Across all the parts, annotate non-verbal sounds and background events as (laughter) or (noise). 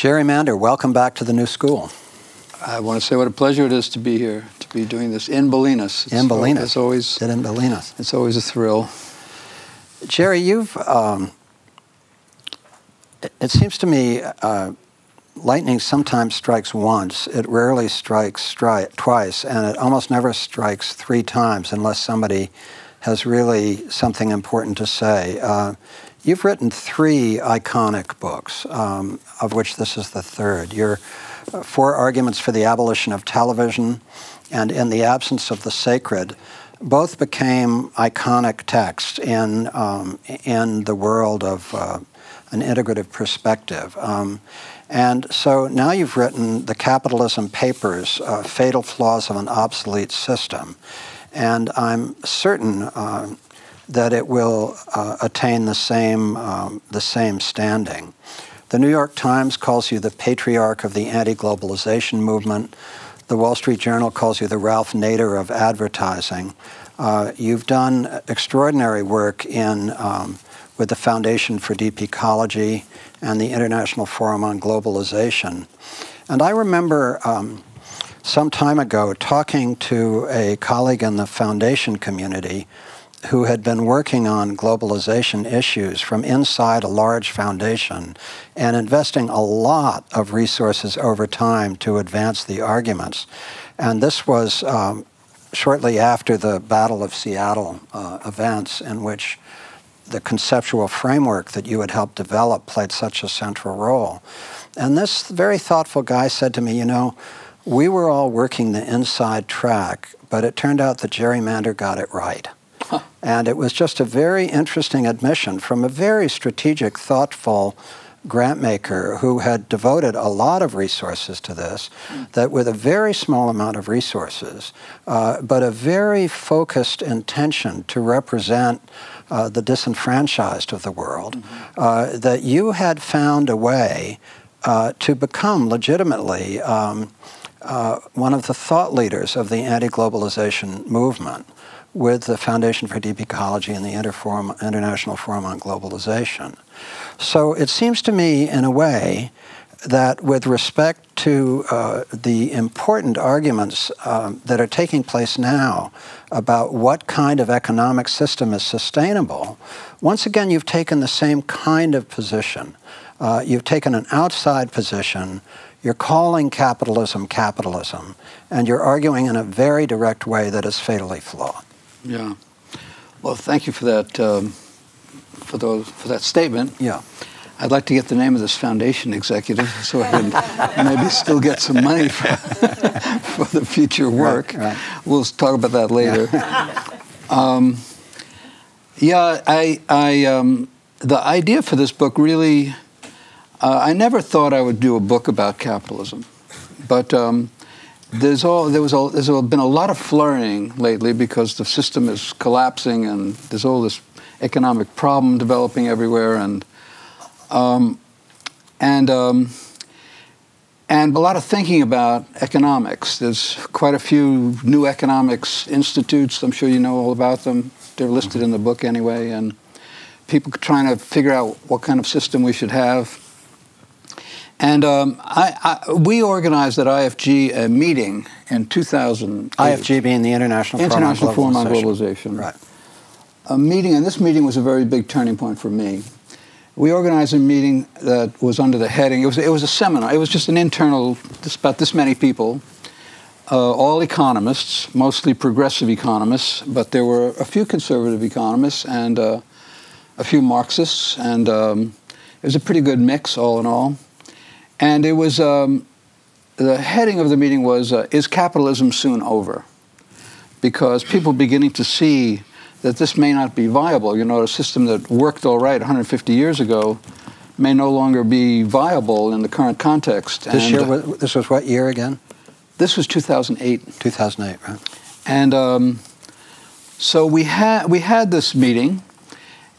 Jerry Mander, welcome back to the new school. I want to say what a pleasure it is to be here, to be doing this in Bolinas. It's in Bolinas. It's always, in Bolinas. it's always a thrill. Jerry, you've, um, it, it seems to me, uh, lightning sometimes strikes once. It rarely strikes stri- twice, and it almost never strikes three times unless somebody has really something important to say. Uh, you've written three iconic books, um, of which this is the third. Your uh, Four Arguments for the Abolition of Television and In the Absence of the Sacred both became iconic texts in, um, in the world of uh, an integrative perspective. Um, and so now you've written the Capitalism Papers, uh, Fatal Flaws of an Obsolete System. And I'm certain uh, that it will uh, attain the same, um, the same standing. The New York Times calls you the patriarch of the anti globalization movement. The Wall Street Journal calls you the Ralph Nader of advertising. Uh, you've done extraordinary work in, um, with the Foundation for Deep Ecology and the International Forum on Globalization. And I remember um, some time ago talking to a colleague in the foundation community who had been working on globalization issues from inside a large foundation and investing a lot of resources over time to advance the arguments. And this was um, shortly after the Battle of Seattle uh, events, in which the conceptual framework that you had helped develop played such a central role. And this very thoughtful guy said to me, You know, we were all working the inside track, but it turned out that Jerry Mander got it right. And it was just a very interesting admission from a very strategic, thoughtful grant maker who had devoted a lot of resources to this, that with a very small amount of resources, uh, but a very focused intention to represent uh, the disenfranchised of the world, mm-hmm. uh, that you had found a way uh, to become legitimately um, uh, one of the thought leaders of the anti globalization movement with the Foundation for Deep Ecology and the Interforum, International Forum on Globalization. So it seems to me, in a way, that with respect to uh, the important arguments um, that are taking place now about what kind of economic system is sustainable, once again, you've taken the same kind of position. Uh, you've taken an outside position. You're calling capitalism capitalism, and you're arguing in a very direct way that is fatally flawed. Yeah. Well, thank you for that um, for those for that statement. Yeah. I'd like to get the name of this foundation executive so I can maybe still get some money for, (laughs) for the future work. Right, right. We'll talk about that later. Yeah, (laughs) um, yeah I, I, um, the idea for this book really, uh, I never thought I would do a book about capitalism, but um, there's all there was all, there's been a lot of flurrying lately because the system is collapsing and there's all this economic problem developing everywhere and um, and um, and a lot of thinking about economics. There's quite a few new economics institutes. I'm sure you know all about them. They're listed in the book anyway, and people trying to figure out what kind of system we should have. And um, I, I, we organized at IFG a meeting in 2000. IFG being the International, International Forum on Globalization. Right. A meeting, and this meeting was a very big turning point for me. We organized a meeting that was under the heading. It was it was a seminar. It was just an internal, just about this many people, uh, all economists, mostly progressive economists, but there were a few conservative economists and uh, a few Marxists, and um, it was a pretty good mix, all in all. And it was um, the heading of the meeting was uh, "Is capitalism soon over?" Because people beginning to see that this may not be viable. You know, a system that worked all right 150 years ago may no longer be viable in the current context. This and, year, this was what year again? This was 2008. 2008, right? And um, so we had we had this meeting,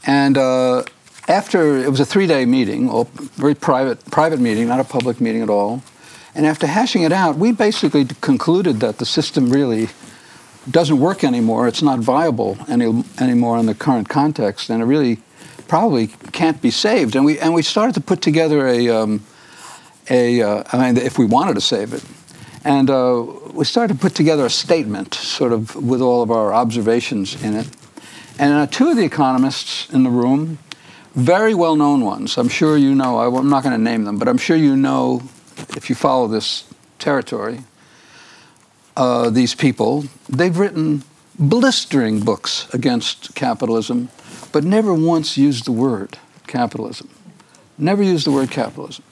and. Uh, after it was a three-day meeting, a very private private meeting, not a public meeting at all. And after hashing it out, we basically concluded that the system really doesn't work anymore. It's not viable any, anymore in the current context, and it really probably can't be saved. And we and we started to put together a um, a uh, I mean, if we wanted to save it. And uh, we started to put together a statement, sort of with all of our observations in it. And uh, two of the economists in the room, very well known ones, I'm sure you know, I'm not going to name them, but I'm sure you know if you follow this territory, uh, these people, they've written blistering books against capitalism, but never once used the word capitalism. Never used the word capitalism.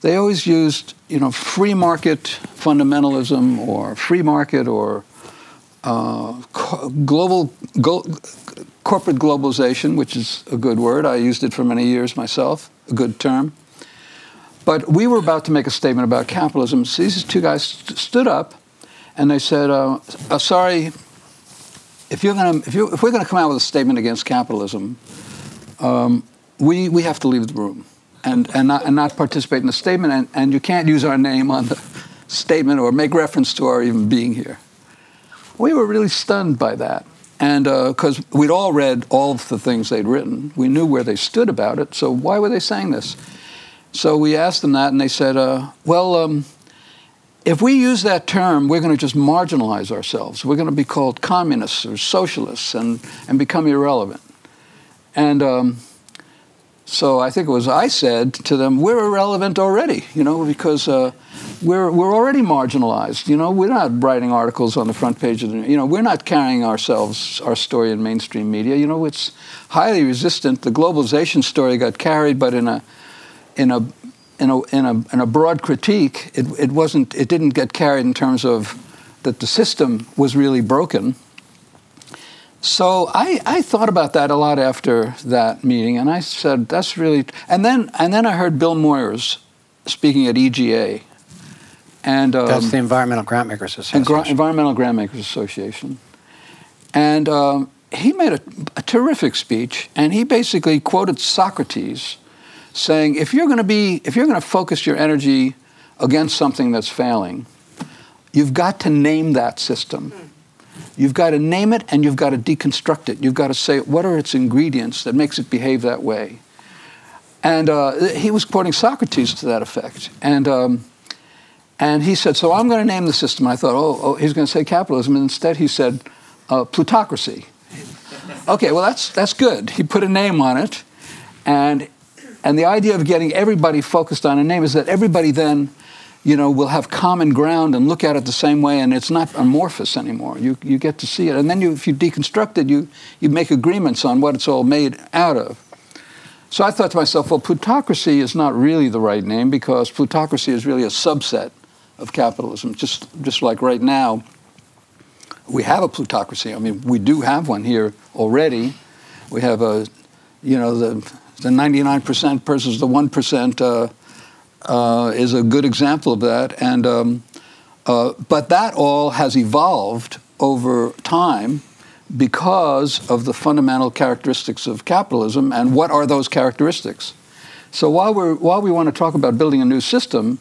They always used, you know, free market fundamentalism or free market or uh, global go, corporate globalization, which is a good word. I used it for many years myself, a good term. But we were about to make a statement about capitalism. So these two guys st- stood up and they said, uh, uh, "Sorry, if you're going if, if, we're going to come out with a statement against capitalism, um, we we have to leave the room and and not, and not participate in the statement, and, and you can't use our name on the (laughs) statement or make reference to our even being here." We were really stunned by that. And because uh, we'd all read all of the things they'd written, we knew where they stood about it. So why were they saying this? So we asked them that, and they said, uh, well, um, if we use that term, we're going to just marginalize ourselves. We're going to be called communists or socialists and, and become irrelevant. And um, so I think it was I said to them, we're irrelevant already, you know, because uh, we're, we're already marginalized. You know, we're not writing articles on the front page of the, you know, we're not carrying ourselves, our story in mainstream media. You know, it's highly resistant. The globalization story got carried, but in a, in a in a, in a, in a broad critique, it, it, wasn't, it didn't get carried in terms of that the system was really broken. So I, I thought about that a lot after that meeting, and I said, that's really. And then, and then I heard Bill Moyers speaking at EGA. And, um, That's the Environmental Grantmakers Association. Gra- Environmental Grantmakers Association. And um, he made a, a terrific speech, and he basically quoted Socrates saying if you're going to be if you're going to focus your energy against something that's failing, you've got to name that system. You've got to name it and you've got to deconstruct it. You've got to say what are its ingredients that makes it behave that way. And uh, he was quoting Socrates to that effect. And um, and he said, so I'm going to name the system. I thought, oh, oh he's going to say capitalism. And instead he said uh, plutocracy. okay, well that's that's good. He put a name on it, and and the idea of getting everybody focused on a name is that everybody then, you know, we'll have common ground and look at it the same way, and it's not amorphous anymore. You, you get to see it. And then you, if you deconstruct it, you, you make agreements on what it's all made out of. So I thought to myself, well, plutocracy is not really the right name because plutocracy is really a subset of capitalism. Just, just like right now, we have a plutocracy. I mean, we do have one here already. We have a, you know, the the 99% versus the 1% uh, uh, is a good example of that. And, um, uh, but that all has evolved over time because of the fundamental characteristics of capitalism. And what are those characteristics? So while, we're, while we want to talk about building a new system,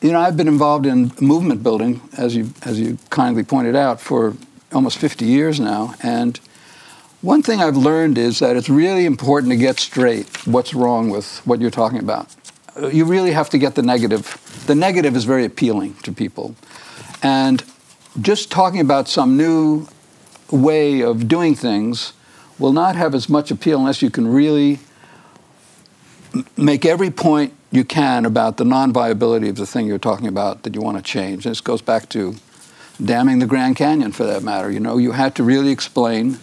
you know, I've been involved in movement building, as you, as you kindly pointed out, for almost 50 years now. And one thing I've learned is that it's really important to get straight what's wrong with what you're talking about. You really have to get the negative. The negative is very appealing to people. And just talking about some new way of doing things will not have as much appeal unless you can really make every point you can about the non viability of the thing you're talking about that you want to change. And this goes back to damming the Grand Canyon for that matter. You know, you had to really explain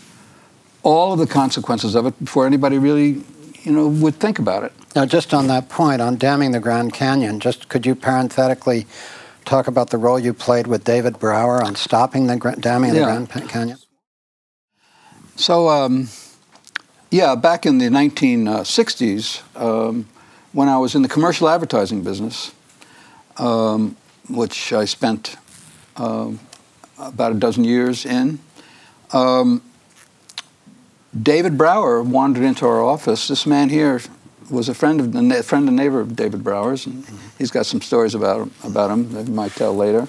all of the consequences of it before anybody really, you know, would think about it. Now, just on that point, on damming the Grand Canyon, just could you parenthetically talk about the role you played with David Brower on stopping the damming of yeah. the Grand Canyon? So, um, yeah, back in the 1960s, um, when I was in the commercial advertising business, um, which I spent um, about a dozen years in, um, David Brower wandered into our office. This man here was a friend of the friend and neighbor of David Brower's, and he's got some stories about him, about him that he might tell later.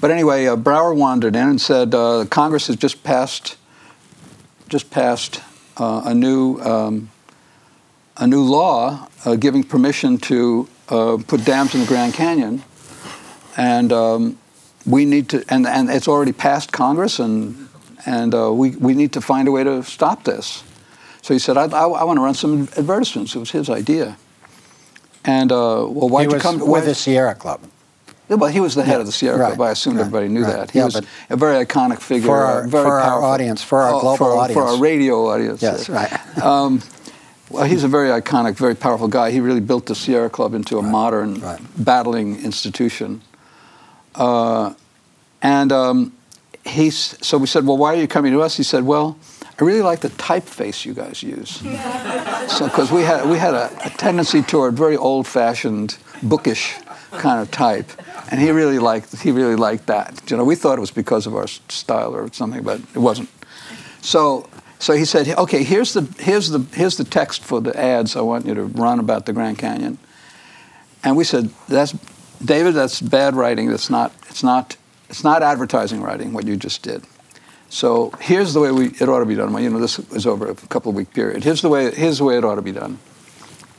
But anyway, uh, Brower wandered in and said, uh, "Congress has just passed, just passed uh, a new um, a new law uh, giving permission to uh, put dams in the Grand Canyon, and um, we need to, and, and it's already passed Congress, and and uh, we we need to find a way to stop this. So he said, I, I, I want to run some advertisements. It was his idea. And uh, well, why'd he you was come? with the Sierra Club yeah, well, he was the head Yeah, of the Sierra right, Club. I assumed right, everybody knew right. that. He Yeah, was a very iconic figure. For our- very for our powerful. audience, for our Oh, global for, our- audience. For our radio audience. Yes, right. (laughs) Um, well, he's a very iconic, very powerful guy. He really built the Sierra Club into a modern battling institution. Uh, and um, he's, so we said, well, why are you coming to us? He said, well, I really like the typeface you guys use. so, because we had, we had a, a tendency toward very old-fashioned, bookish kind of type. And he really liked, he really liked that. You know, we thought it was because of our style or something, but it wasn't. So, so he said, okay, here's the, here's, the, here's the text for the ads I want you to run about the Grand Canyon. And we said, that's, David, that's bad writing. That's not, it's not, it's not advertising writing, what you just did. So here's the way we, it ought to be done. Well, you know, this is over a couple of week period. Here's the way, here's the way it ought to be done.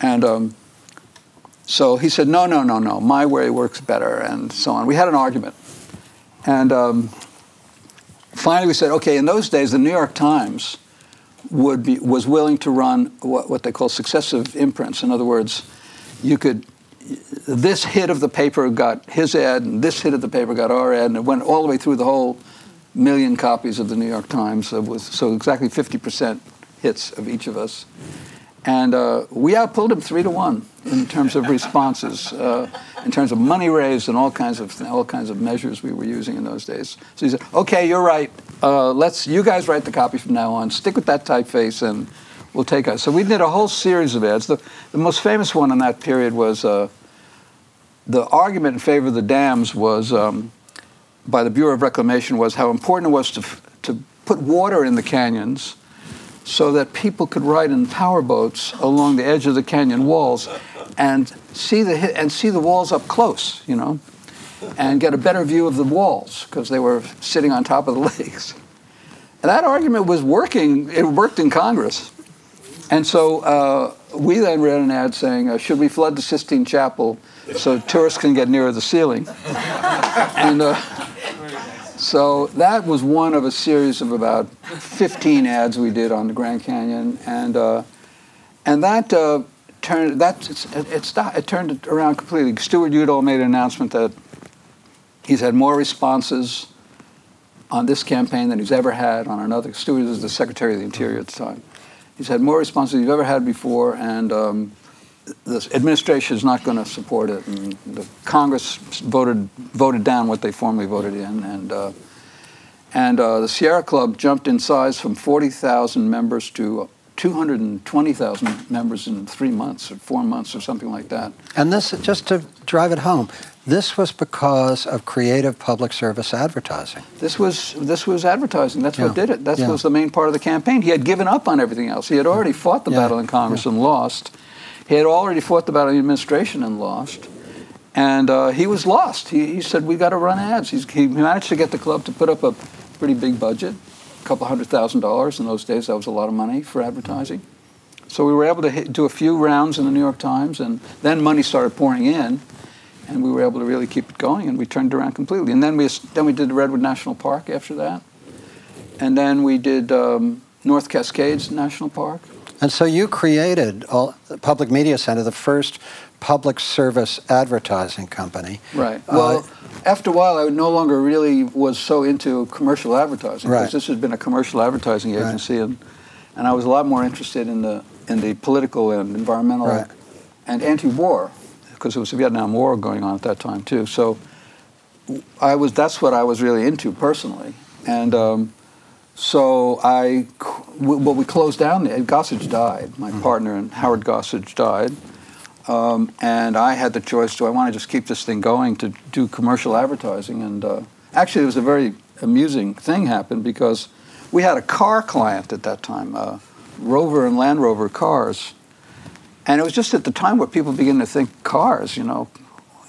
And um, so he said, no, no, no, no, my way works better, and so on. We had an argument. And um, finally we said, okay, in those days, the New York Times would be, was willing to run what, what they call successive imprints. In other words, you could, this hit of the paper got his ad, and this hit of the paper got our ad, and it went all the way through the whole million copies of the New York Times. So, was, so exactly 50% hits of each of us. And uh, we outpulled him three to one in terms of responses, (laughs) uh, in terms of money raised and all kinds of all kinds of measures we were using in those days. So he said, "Okay, you're right. Uh, let's you guys write the copy from now on. Stick with that typeface, and we'll take us." So we did a whole series of ads. The, the most famous one in that period was uh, the argument in favor of the dams was um, by the Bureau of Reclamation was how important it was to to put water in the canyons so that people could ride in power boats along the edge of the canyon walls and see the and see the walls up close, you know, and get a better view of the walls because they were sitting on top of the (laughs) lakes. And that argument was working. It worked in Congress. And so uh, we then ran an ad saying, uh, "Should we flood the Sistine Chapel so tourists can get nearer the ceiling?" (laughs) and uh, so that was one of a series of about 15 ads we did on the Grand Canyon, and uh, and that uh, turned that it, it, stopped, it turned it around completely. Stuart Udall made an announcement that he's had more responses on this campaign than he's ever had on another. Stuart was the Secretary of the Interior at the time. He's had more responses than he's ever had before, and um, the administration is not going to support it. And the Congress voted voted down what they formally voted in, and uh, and uh, the Sierra Club jumped in size from 40,000 members to 220,000 members in three months or four months or something like that. And this, just to drive it home, this was because of creative public service advertising. This was this was advertising. That's what did it. That Yeah. was the main part of the campaign. He had given up on everything else. He had already fought the Yeah. battle in Congress and lost. He had already fought the battle in the administration and lost. And uh, he was lost. He, he said, "We got to run ads." He's, he managed to get the club to put up a pretty big budget, a couple hundred thousand dollars in those days. That was a lot of money for advertising. So we were able to hit, do a few rounds in the New York Times, and then money started pouring in, and we were able to really keep it going, and we turned around completely. And then we then we did the Redwood National Park after that, and then we did um, North Cascades National Park. And so you created all, the Public Media Center, the first public service advertising company. Right. Uh, Well, after a while, I no longer really was so into commercial advertising Right. because this has been a commercial advertising Right. agency, and and I was a lot more interested in the in the political and environmental Right. and anti-war because it was the Vietnam War going on at that time too. So I was that's what I was really into personally, and. Um, so I, well, we closed down. Gossage died. My partner and Howard Gossage died, um, and I had the choice: do I want to just keep this thing going to do commercial advertising? And uh, actually, it was a very amusing thing happened because we had a car client at that time, uh, Rover and Land Rover cars, and it was just at the time where people began to think cars, you know,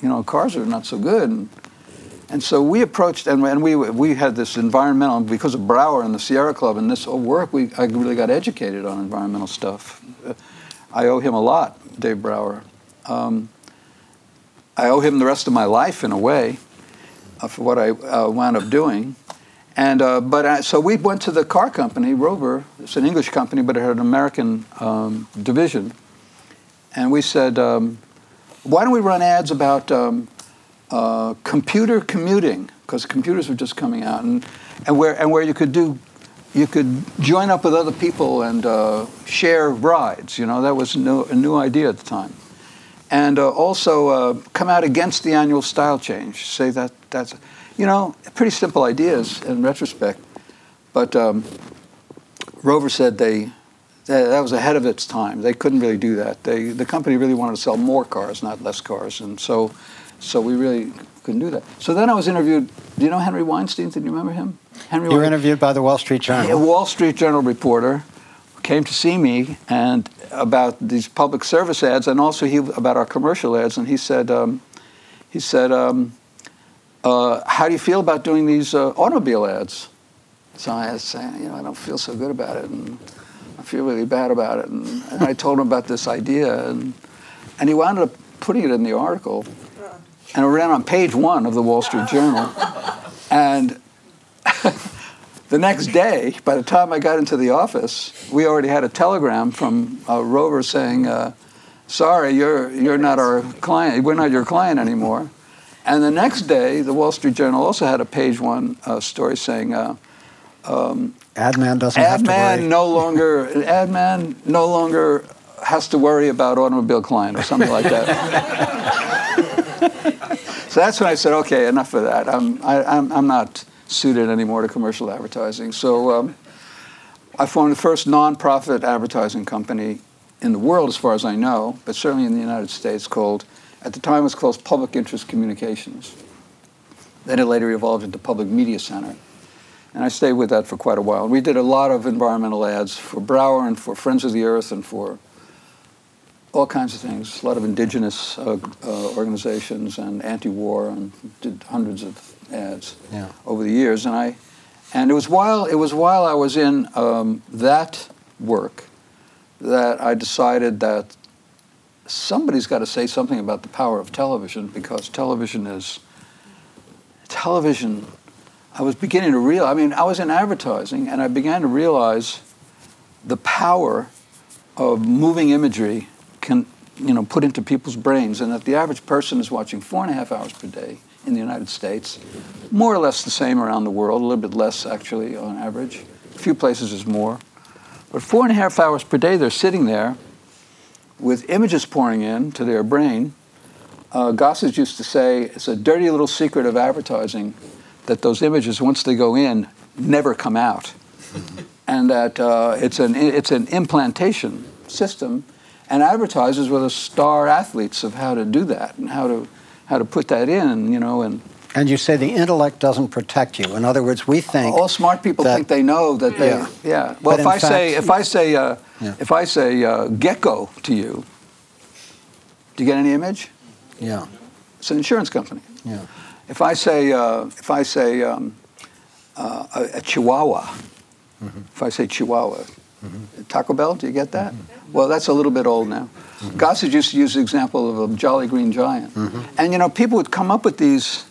you know, cars are not so good. And, and so we approached, and, and we we had this environmental because of Brower and the Sierra Club and this work. We I really got educated on environmental stuff. Uh, I owe him a lot, Dave Brower. Um, I owe him the rest of my life in a way uh, for what I uh, wound up doing. And uh, but I, so we went to the car company, Rover. It's an English company, but it had an American um, division. And we said, um, why don't we run ads about um, uh, computer commuting? Because computers were just coming out, and and where and where you could do. You could join up with other people and uh, share rides. You know that was a new idea at the time and uh, also uh, come out against the annual style change. Say that that's, you know, pretty simple ideas in retrospect. But um, Rover said they, that, that was ahead of its time. They couldn't really do that. They, the company really wanted to sell more cars, not less cars, and so, so we really couldn't do that. So then I was interviewed. Do you know Henry Weinstein? Did you remember him? Henry. You were interviewed by the Wall Street Journal. A Wall Street Journal reporter came to see me and about these public service ads and also he about our commercial ads and he said um, he said um, uh, how do you feel about doing these uh, automobile ads so I said you know I don't feel so good about it and I feel really bad about it and, and I told him about this idea and and he wound up putting it in the article and it ran on page one of the Wall Street Journal and (laughs) the next day, by the time I got into the office, we already had a telegram from uh, Rover saying, uh, "Sorry, you're you're not our client. We're not your client anymore." And the next day, the Wall Street Journal also had a page one uh, story saying, uh, um, "Adman doesn't Adman have to worry. no longer Adman no longer has to worry about automobile client or something like that." (laughs) (laughs) so that's when I said, "Okay, enough of that. I'm I, am i am i am not." suited anymore to commercial advertising. So um, I formed the first nonprofit advertising company in the world, as far as I know, but certainly in the United States, called, at the time it was called Public Interest Communications. Then it later evolved into Public Media Center. And I stayed with that for quite a while. We did a lot of environmental ads for Brower and for Friends of the Earth and for all kinds of things, a lot of indigenous uh, uh, organizations and anti-war, and did hundreds of ads yeah. over the years. And I, and it was while it was while I was in um, that work that I decided that somebody's got to say something about the power of television because television is television. I was beginning to realize. I mean, I was in advertising, and I began to realize the power of moving imagery can you know put into people's brains, and that the average person is watching four and a half hours per day in the United States, more or less the same around the world, a little bit less actually on average. A few places is more. But four and a half hours per day, they're sitting there with images pouring in to their brain. Uh, Gossage used to say it's a dirty little secret of advertising that those images, once they go in, never come out. (laughs) and that uh, it's, an, it's an implantation system. And advertisers were the star athletes of how to do that and how to how to put that in, you know, and and you say the intellect doesn't protect you. In other words, we think all smart people that, think they know that they. Yeah. yeah. Well, if I, fact, say, if I say uh, yeah. if I say uh, gecko to you, do you get any image? Yeah. It's an insurance company. Yeah. If I say uh, if I say um, uh, a, a, chihuahua, mm-hmm. if I say chihuahua, mm-hmm. Taco Bell, do you get that? Mm-hmm. Well, that's a little bit old now. Mm-hmm. Gossage used to use the example of a Jolly Green Giant. Mm-hmm. And, you know, people would come up with these.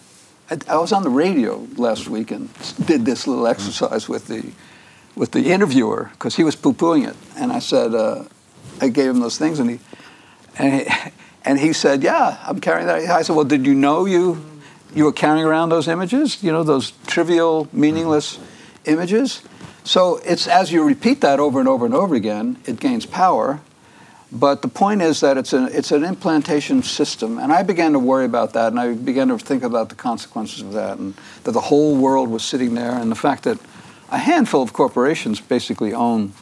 I, I, was on the radio last week and did this little exercise with the, with the interviewer because he was poo-pooing it. And I said, uh, I gave him those things and he, and he, (laughs) and he said, yeah, I'm carrying that. I said, well, did you know you, you were carrying around those images? You know, those trivial, meaningless images? So it's as you repeat that over and over and over again, it gains power. But the point is that it's, a, it's an implantation system. And I began to worry about that, and I began to think about the consequences of that, and that the whole world was sitting there, and the fact that a handful of corporations basically own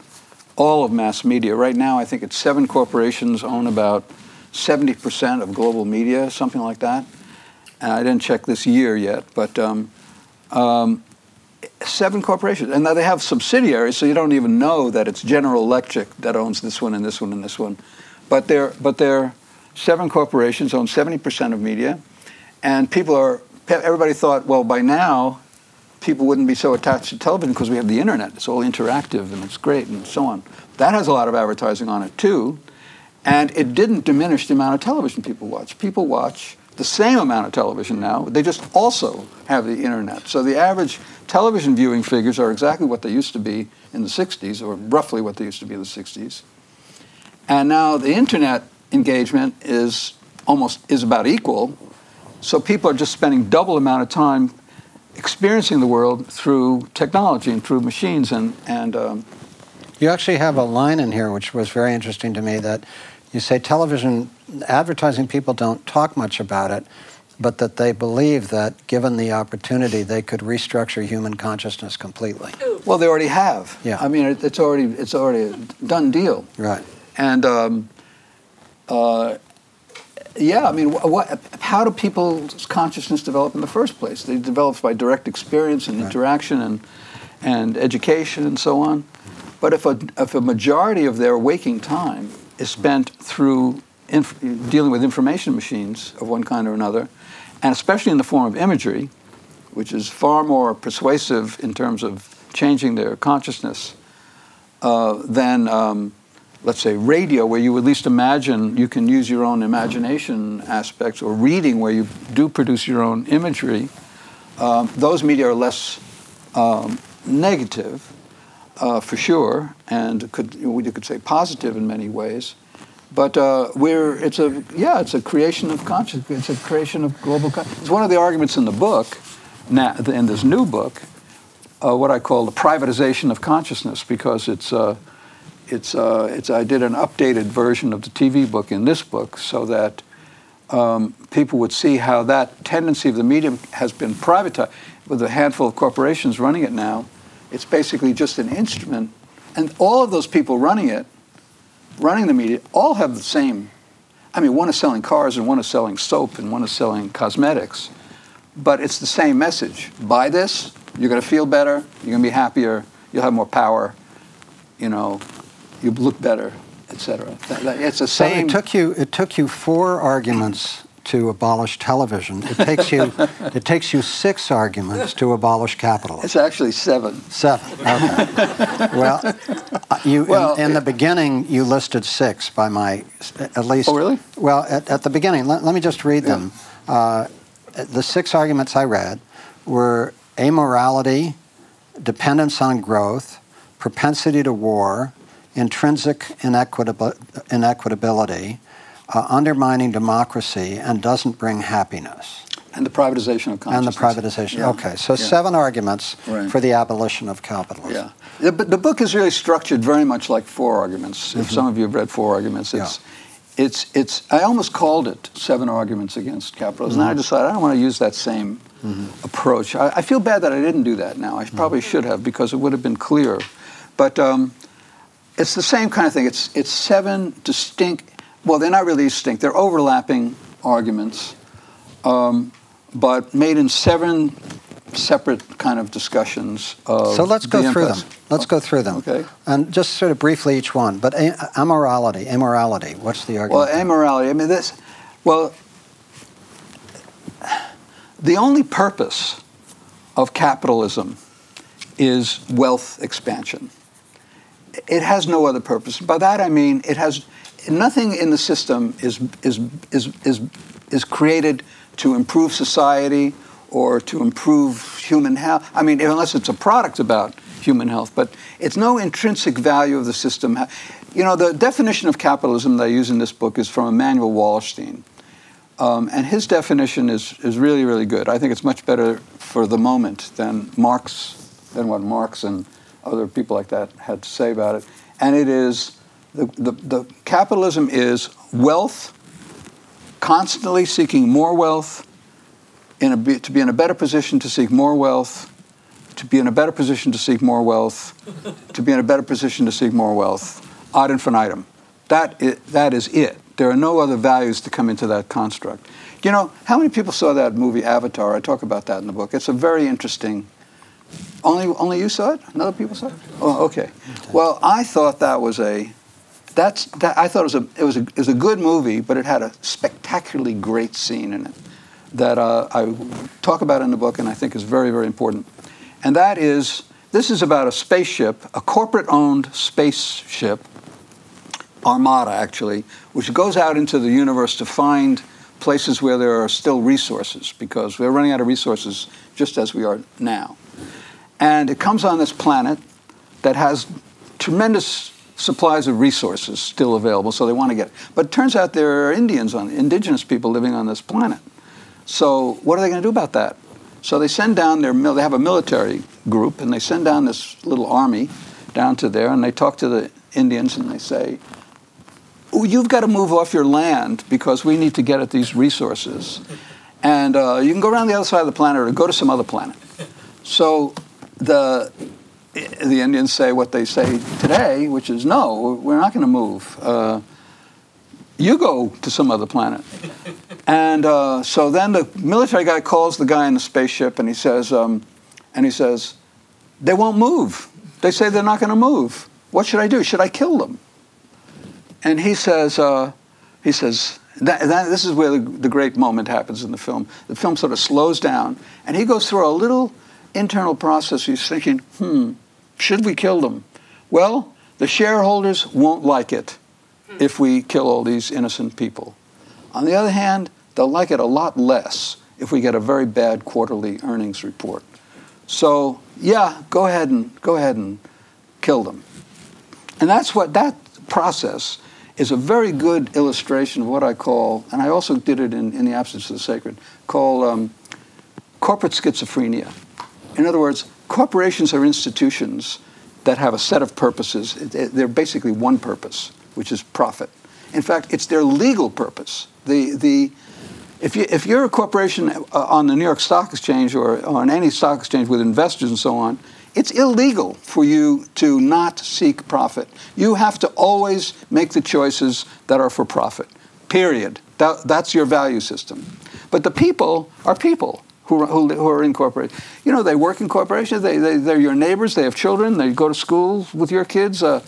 all of mass media. Right now, I think it's seven corporations own about 70% of global media, something like that. And I didn't check this year yet, but um, um, seven corporations. And now they have subsidiaries, so you don't even know that it's General Electric that owns this one and this one and this one. But they're, but they're seven corporations own 70% of media. And people are, everybody thought, well, by now, people wouldn't be so attached to television because we have the internet. It's all interactive and it's great and so on. That has a lot of advertising on it too. And it didn't diminish the amount of television people watch. People watch the same amount of television now. They just also have the internet. So the average television viewing figures are exactly what they used to be in the 60s, or roughly what they used to be in the 60s. And now the internet engagement is almost is about equal. So people are just spending double amount of time experiencing the world through technology and through machines and and um, you actually have a line in here which was very interesting to me that you say television advertising people don't talk much about it but that they believe that given the opportunity they could restructure human consciousness completely. Well they already have. Yeah. I mean it's already it's already a done deal. Right. And um, uh, yeah, I mean, what, how do people's consciousness develop in the first place? They develop by direct experience and interaction and, and education and so on. But if a, if a majority of their waking time is spent through inf- dealing with information machines of one kind or another, and especially in the form of imagery, which is far more persuasive in terms of changing their consciousness uh, than um, let's say, radio, where you at least imagine you can use your own imagination aspects, or reading, where you do produce your own imagery, um, those media are less um, negative, uh, for sure, and could you could say positive in many ways. But uh, we're it's a yeah it's a creation of consciousness. It's a creation of global. Con- it's one of the arguments in the book, now, in this new book, uh, what I call the privatization of consciousness, because it's uh, it's, uh, it's, I did an updated version of the TV book in this book so that um, people would see how that tendency of the medium has been privatized with a handful of corporations running it now. It's basically just an instrument. And all of those people running it, running the media, all have the same. I mean, one is selling cars and one is selling soap and one is selling cosmetics. But it's the same message. Buy this, you're going to feel better, you're going to be happier, you'll have more power, you know, you look better, etc. It's the same. So it took you it took you four arguments to abolish television. It takes you (laughs) it takes you six arguments to abolish capitalism. It's actually seven. Seven. Okay. (laughs) well, uh, you well, in, in, the beginning you listed six by my at least. Oh really? Well, at, at the beginning, let, let, me just read yeah. them. Uh, the six arguments I read were amorality, dependence on growth, propensity to war, intrinsic inequitability, uh, undermining democracy, and doesn't bring happiness. And the privatization of consciousness. And the privatization. Yeah. Okay, so yeah. seven arguments right. for the abolition of capitalism. Yeah. The, the, book is really structured very much like four arguments. Mm-hmm. If some of you have read four arguments, it's, yeah. it's, it's, I almost called it seven arguments against capitalism. Mm-hmm. And I decided I don't want to use that same mm-hmm. approach. I, I, feel bad that I didn't do that now. I probably mm-hmm. should have because it would have been clear. But um, it's the same kind of thing. It's, it's seven distinct, well, they're not really distinct, they're overlapping arguments, um, but made in seven separate kind of discussions. so let's go the through them. Let's go through them. Okay. And just sort of briefly each one. But amorality, immorality, what's the argument? Well, immorality, I mean, this, well, the only purpose of capitalism is wealth expansion it has no other purpose. By that I mean it has nothing in the system is is is is is created to improve society or to improve human health. I mean, unless it's a product about human health, but it's no intrinsic value of the system. You know, the definition of capitalism that I use in this book is from Immanuel Wallerstein. Um, and his definition is, is really, really good. I think it's much better for the moment than Marx, than what Marx and other people like that had to say about it. And it is the, the, the capitalism is wealth, constantly seeking more wealth, in a, to be in a better position to seek more wealth, to be in a better position to seek more wealth, to be in a better position to seek more wealth, ad infinitum. That is, that is it. There are no other values to come into that construct. You know, how many people saw that movie Avatar? I talk about that in the book. It's a very interesting only, only you saw it? Another people saw it? Oh, okay. Well, I thought that was a, that's that. I thought it was a, it was a, it was a good movie, but it had a spectacularly great scene in it that uh, I talk about in the book, and I think is very, very important. And that is, this is about a spaceship, a corporate-owned spaceship, Armada actually, which goes out into the universe to find places where there are still resources because we're running out of resources just as we are now. And it comes on this planet that has tremendous supplies of resources still available, so they want to get it. But it turns out there are Indians on indigenous people living on this planet. So what are they going to do about that? So they send down their they have a military group and they send down this little army down to there and they talk to the Indians and they say, "You've got to move off your land because we need to get at these resources, and uh, you can go around the other side of the planet or go to some other planet." So the the Indians say what they say today, which is, "No, we're not going to move." Uh, you go to some other planet. And uh, so then the military guy calls the guy in the spaceship and he says, um, and he says, they won't move. They say they're not going to move. What should I do? Should I kill them? And he says, uh, he says, that, that, this is where the, the great moment happens in the film. The film sort of slows down, and he goes through a little internal process. He's thinking, hmm, should we kill them? Well, the shareholders won't like it if we kill all these innocent people. On the other hand, they'll like it a lot less if we get a very bad quarterly earnings report. So, yeah, go ahead and go ahead and kill them. And that's what that process is a very good illustration of what I call, and I also did it in, in the absence of the sacred, call um, corporate schizophrenia. In other words, corporations are institutions that have a set of purposes. They're basically one purpose, which is profit. In fact, it's their legal purpose. The, the, if, you, if you're a corporation uh, on the New York Stock Exchange or on any stock exchange with investors and so on, it's illegal for you to not seek profit. You have to always make the choices that are for profit, period. That, that's your value system. But the people are people who, who, who are incorporated. You know, they work in corporations, they, they, they're your neighbors, they have children, they go to school with your kids. Uh,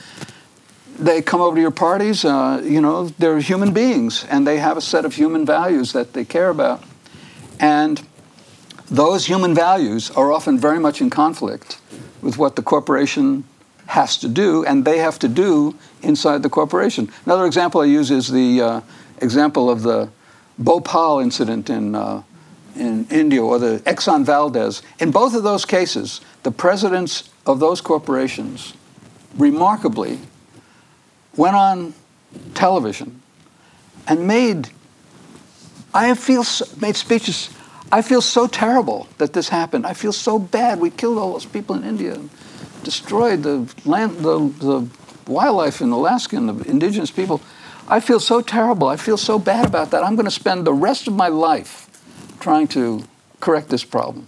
they come over to your parties. Uh, you know, they're human beings, and they have a set of human values that they care about, and those human values are often very much in conflict with what the corporation has to do, and they have to do inside the corporation. Another example I use is the uh, example of the Bhopal incident in. Uh, in India or the Exxon Valdez. In both of those cases, the presidents of those corporations remarkably went on television and made I feel made speeches. I feel so terrible that this happened. I feel so bad. We killed all those people in India, and destroyed the land, the, the wildlife in Alaska, and the indigenous people. I feel so terrible. I feel so bad about that. I'm going to spend the rest of my life trying to correct this problem.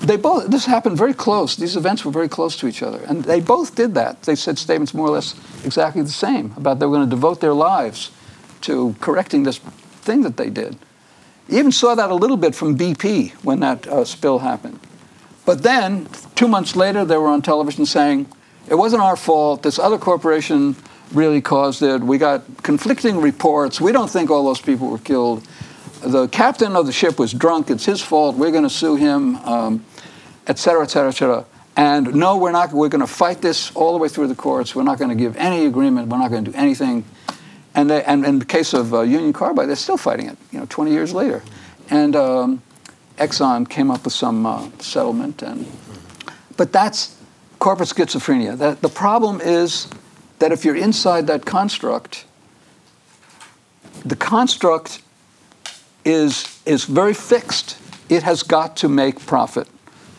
They both this happened very close. These events were very close to each other. And they both did that. They said statements more or less exactly the same about they were going to devote their lives to correcting this thing that they did. You even saw that a little bit from bp when that uh, spill happened. But then two months later they were on television saying it wasn't our fault. This other corporation really caused it. We got conflicting reports. We don't think all those people were killed the captain of the ship was drunk. It's his fault. We're going to sue him. Um, et cetera, et cetera, et cetera. And no, we're not. We're going to fight this all the way through the courts. We're not going to give any agreement. We're not going to do anything. And, they, and in the case of uh, Union Carbide, they're still fighting it. You know, 20 years later, and um, Exxon came up with some uh, settlement. And but that's corporate schizophrenia. That the problem is that if you're inside that construct, the construct is is very fixed. It has got to make profit.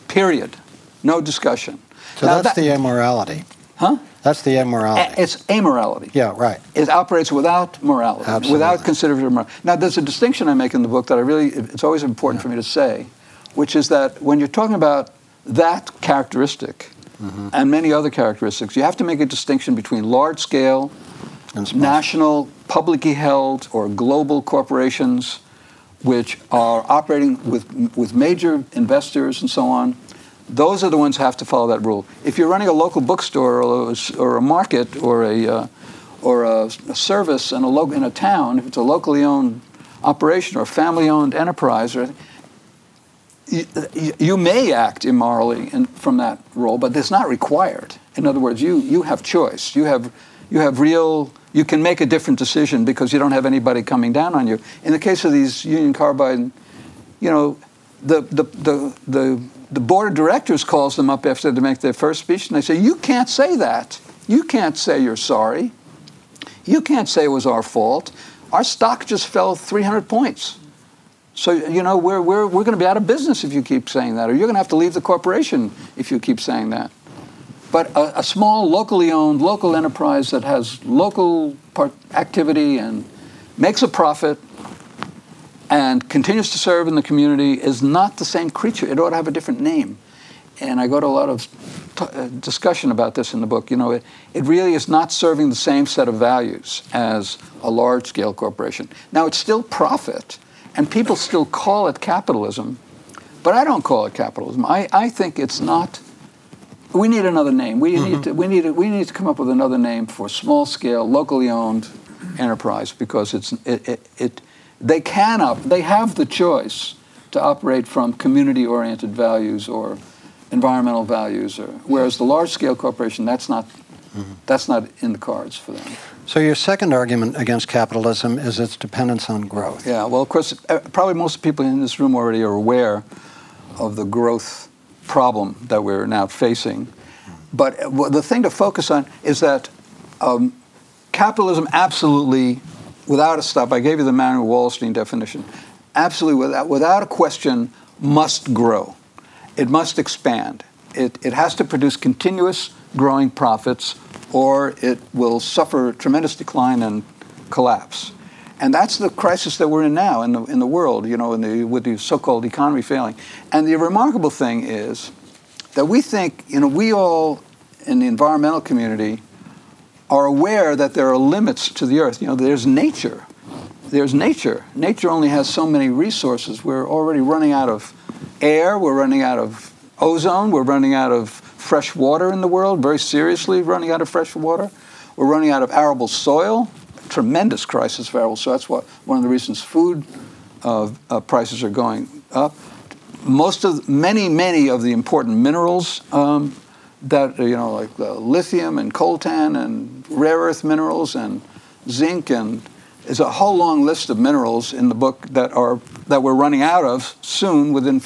Period. No discussion. So now that's that, the immorality. Huh? That's the immorality. It's amorality. Yeah, right. It operates without morality, Absolutely. without consideration of morality. Now, there's a distinction I make in the book that I really, it's always important yeah. for me to say, which is that when you're talking about that characteristic mm-hmm. and many other characteristics, you have to make a distinction between large scale, national, publicly held, or global corporations which are operating with, with major investors and so on, those are the ones who have to follow that rule. If you're running a local bookstore or a, or a market or a, uh, or a, a, service in a, lo- in a town, if it's a locally owned operation or a family owned enterprise, or, you, you may act immorally in, from that role, but it's not required. In other words, you, you have choice. You have, you have real, you can make a different decision because you don't have anybody coming down on you. In the case of these Union Carbide, you know, the, the, the, the, the board of directors calls them up after they make their first speech and they say, You can't say that. You can't say you're sorry. You can't say it was our fault. Our stock just fell 300 points. So, you know, we're, we're, we're going to be out of business if you keep saying that, or you're going to have to leave the corporation if you keep saying that. But a, a small, locally owned, local enterprise that has local part activity and makes a profit and continues to serve in the community is not the same creature. It ought to have a different name. And I go to a lot of t- uh, discussion about this in the book. You know, it, it really is not serving the same set of values as a large scale corporation. Now, it's still profit, and people still call it capitalism, but I don't call it capitalism. I, I think it's not. We need another name. We mm-hmm. need to, we need to, we need to come up with another name for small scale, locally owned enterprise because it's it, it, it they can up, they have the choice to operate from community oriented values or environmental values or whereas the large scale corporation that's not mm-hmm. that's not in the cards for them. So your second argument against capitalism is its dependence on growth. Yeah, well, of course, uh, probably most people in this room already are aware of the growth problem that we're now facing. But the thing to focus on is that um, capitalism absolutely, without a stop, I gave you the Immanuel Wallerstein definition, absolutely without, without a question, must grow. It must expand. It, it has to produce continuous growing profits or it will suffer tremendous decline and collapse. And that's the crisis that we're in now in the, in the world, you know, the, with the so-called economy failing. And the remarkable thing is that we think, you know, we all in the environmental community are aware that there are limits to the earth. You know, there's nature. There's nature. Nature only has so many resources. We're already running out of air. We're running out of ozone. We're running out of fresh water in the world, very seriously running out of fresh water. We're running out of arable soil, tremendous crisis for So. That's what, one of the reasons food uh, uh, prices are going up. Most of, many, many of the important minerals um, that, you know, like lithium and coltan and rare earth minerals and zinc and there's a whole long list of minerals in the book that are that we're running out of soon within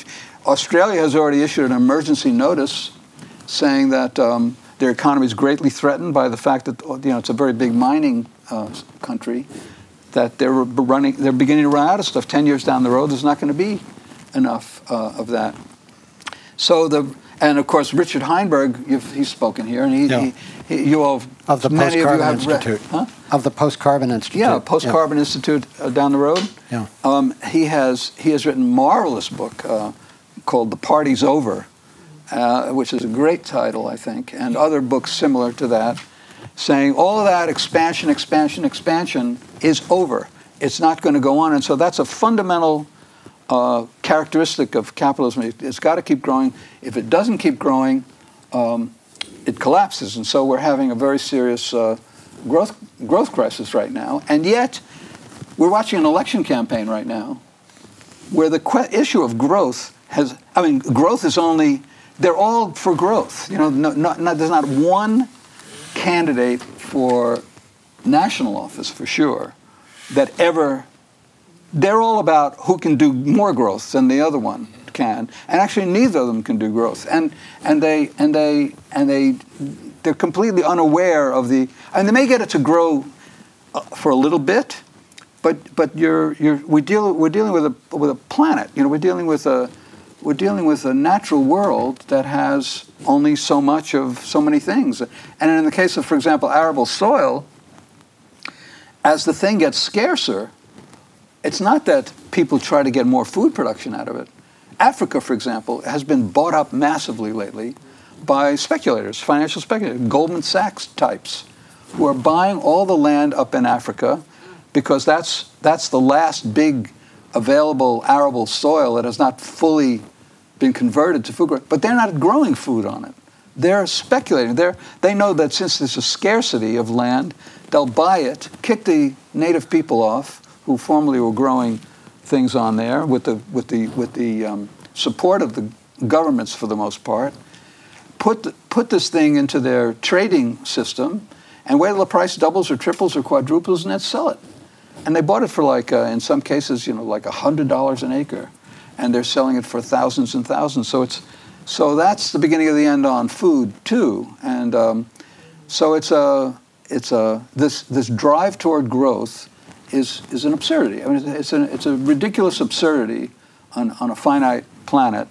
Australia has already issued an emergency notice saying that um, their economy is greatly threatened by the fact that you know it's a very big mining uh, country. That they're running, they're beginning to run out of stuff. Ten years down the road, there's not going to be enough uh, of that. So the and of course Richard Heinberg, he's spoken here, and he, yeah. he, he you all of the Post Carbon Institute, huh? of the Post Carbon Institute, yeah, Post Carbon yeah. Institute uh, down the road. Yeah, um, he has he has written a marvelous book uh, called "The Party's Over." uh, which is a great title, I think, and other books similar to that, saying all of that expansion, expansion, expansion is over. It's not going to go on. And so that's a fundamental uh, characteristic of capitalism. It, has got to keep growing. If it doesn't keep growing, um, it collapses. And so we're having a very serious uh, growth, growth crisis right now. And yet, we're watching an election campaign right now where the que- issue of growth has, I mean, growth is only they're all for growth. You know, no, not, not, there's not one candidate for national office for sure that ever. They're all about who can do more growth than the other one can, and actually neither of them can do growth. And and they and they and they they're completely unaware of the. and they may get it to grow uh, for a little bit, but but you're you're we deal we're dealing with a with a planet. You know, we're dealing with a we're dealing with a natural world that has only so much of so many things. And in the case of, for example, arable soil, as the thing gets scarcer, it's not that people try to get more food production out of it. Africa, for example, has been bought up massively lately by speculators, financial speculators, Goldman Sachs types, who are buying all the land up in Africa because that's, that's the last big available arable soil that has not fully been converted to food, but they're not growing food on it. They're speculating. They're, they know that since there's a scarcity of land, they'll buy it, kick the native people off who formerly were growing things on there with the, with the, with the um, support of the governments for the most part, put, put this thing into their trading system, And wait till the price doubles or triples or quadruples, and then sell it. And they bought it for like, uh, in some cases, you know, like hundred dollars an acre, and they're selling it for thousands and thousands. So it's, so that's the beginning of the end on food too. And um, so it's a, it's a this this drive toward growth is is an absurdity. I mean, it's a it's a ridiculous absurdity on on a finite planet,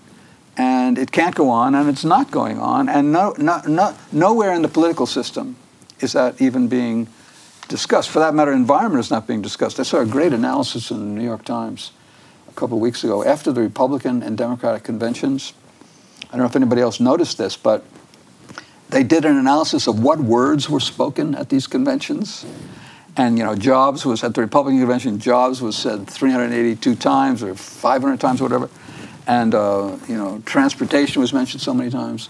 and it can't go on, and it's not going on, and no, no, no nowhere in the political system is that even being discussed. For that matter, environment is not being discussed. I saw a great analysis in the New York Times a couple of weeks ago after the Republican and Democratic conventions. I don't know if anybody else noticed this, but they did an analysis of what words were spoken at these conventions. And you know, Jobs was at the Republican convention. Jobs was said 382 times or 500 times, or whatever. And uh, you know, transportation was mentioned so many times.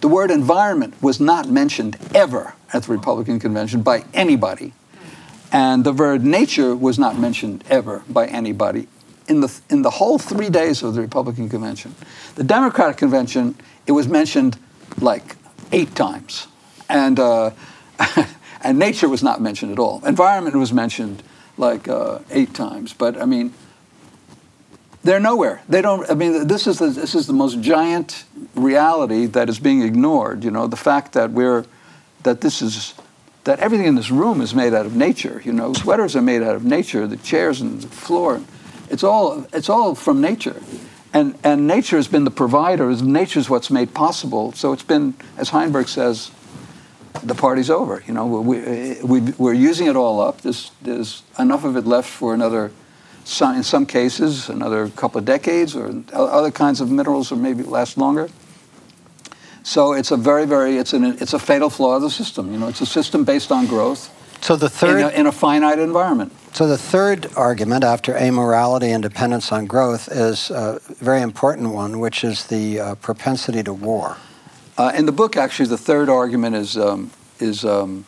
The word environment was not mentioned ever at the Republican convention by anybody. And the word nature was not mentioned ever by anybody in the, in the whole three days of the Republican convention. The Democratic convention, it was mentioned like eight times. And, uh, (laughs) and nature was not mentioned at all. Environment was mentioned like uh, eight times. But I mean, they're nowhere. They don't. I mean, this is the, this is the most giant reality that is being ignored. You know, the fact that we're that this is that everything in this room is made out of nature. You know, sweaters are made out of nature. The chairs and the floor, it's all it's all from nature, and and nature has been the provider. Nature is what's made possible. So it's been, as Heinberg says, the party's over. You know, we, we we're using it all up. There's there's enough of it left for another some, in some cases, another couple of decades, or other kinds of minerals, or maybe last longer. So it's a very, very, it's, an, it's a fatal flaw of the system. You know, it's a system based on growth. So the third, in a, in a finite environment. So the third argument after amorality and dependence on growth is a very important one, which is the uh, propensity to war. Uh, in the book, actually, the third argument is um, is um,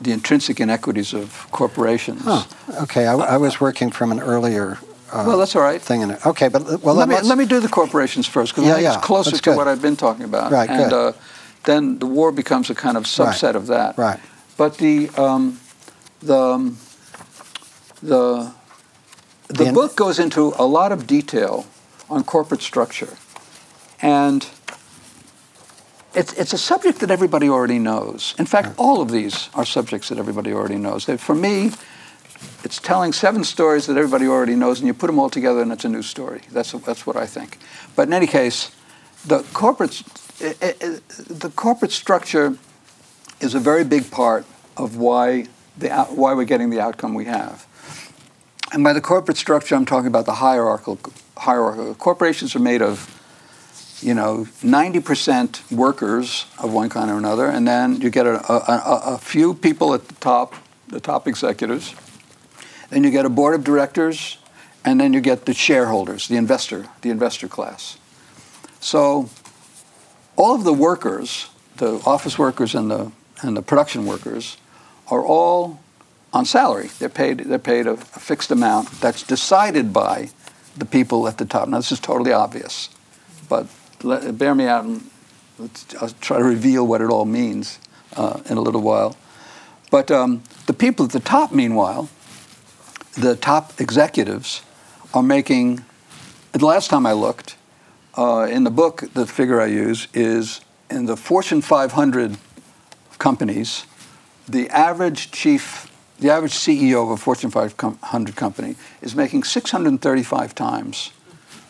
the intrinsic inequities of corporations. Huh. Okay, I, I, was working from an earlier. Uh, well, that's all right. Thing in it. Okay, but well, let me let me do the corporations first because yeah, yeah, it's closer to what I've been talking about. Right, and good. Uh, then the war becomes a kind of subset right. of that. Right. But the um, the um, the the, the book goes into a lot of detail on corporate structure, and it's, it's a subject that everybody already knows. In fact, all of these are subjects that everybody already knows. For me, it's telling seven stories that everybody already knows, and you put them all together, and it's a new story. That's, that's what I think. But in any case, the corporate, it, it, the corporate structure is a very big part of why, the, why we're getting the outcome we have. And by the corporate structure, I'm talking about the hierarchical. hierarchical. Corporations are made of you know, 90% workers of one kind or another, and then you get a, a, a, few people at the top, the top executives. Then you get a board of directors, and then you get the shareholders, the investor, the investor class. So all of the workers, the office workers and the, and the production workers, are all on salary. They're paid, they're paid a, a fixed amount that's decided by the people at the top. Now, this is totally obvious, but let, bear me out and I'll try to reveal what it all means uh, in a little while. But um, the people at the top, meanwhile, the top executives, are making, the last time I looked, uh, in the book, the figure I use is in the Fortune 500 companies, the average chief, the average CEO of a Fortune 500 company is making 635 times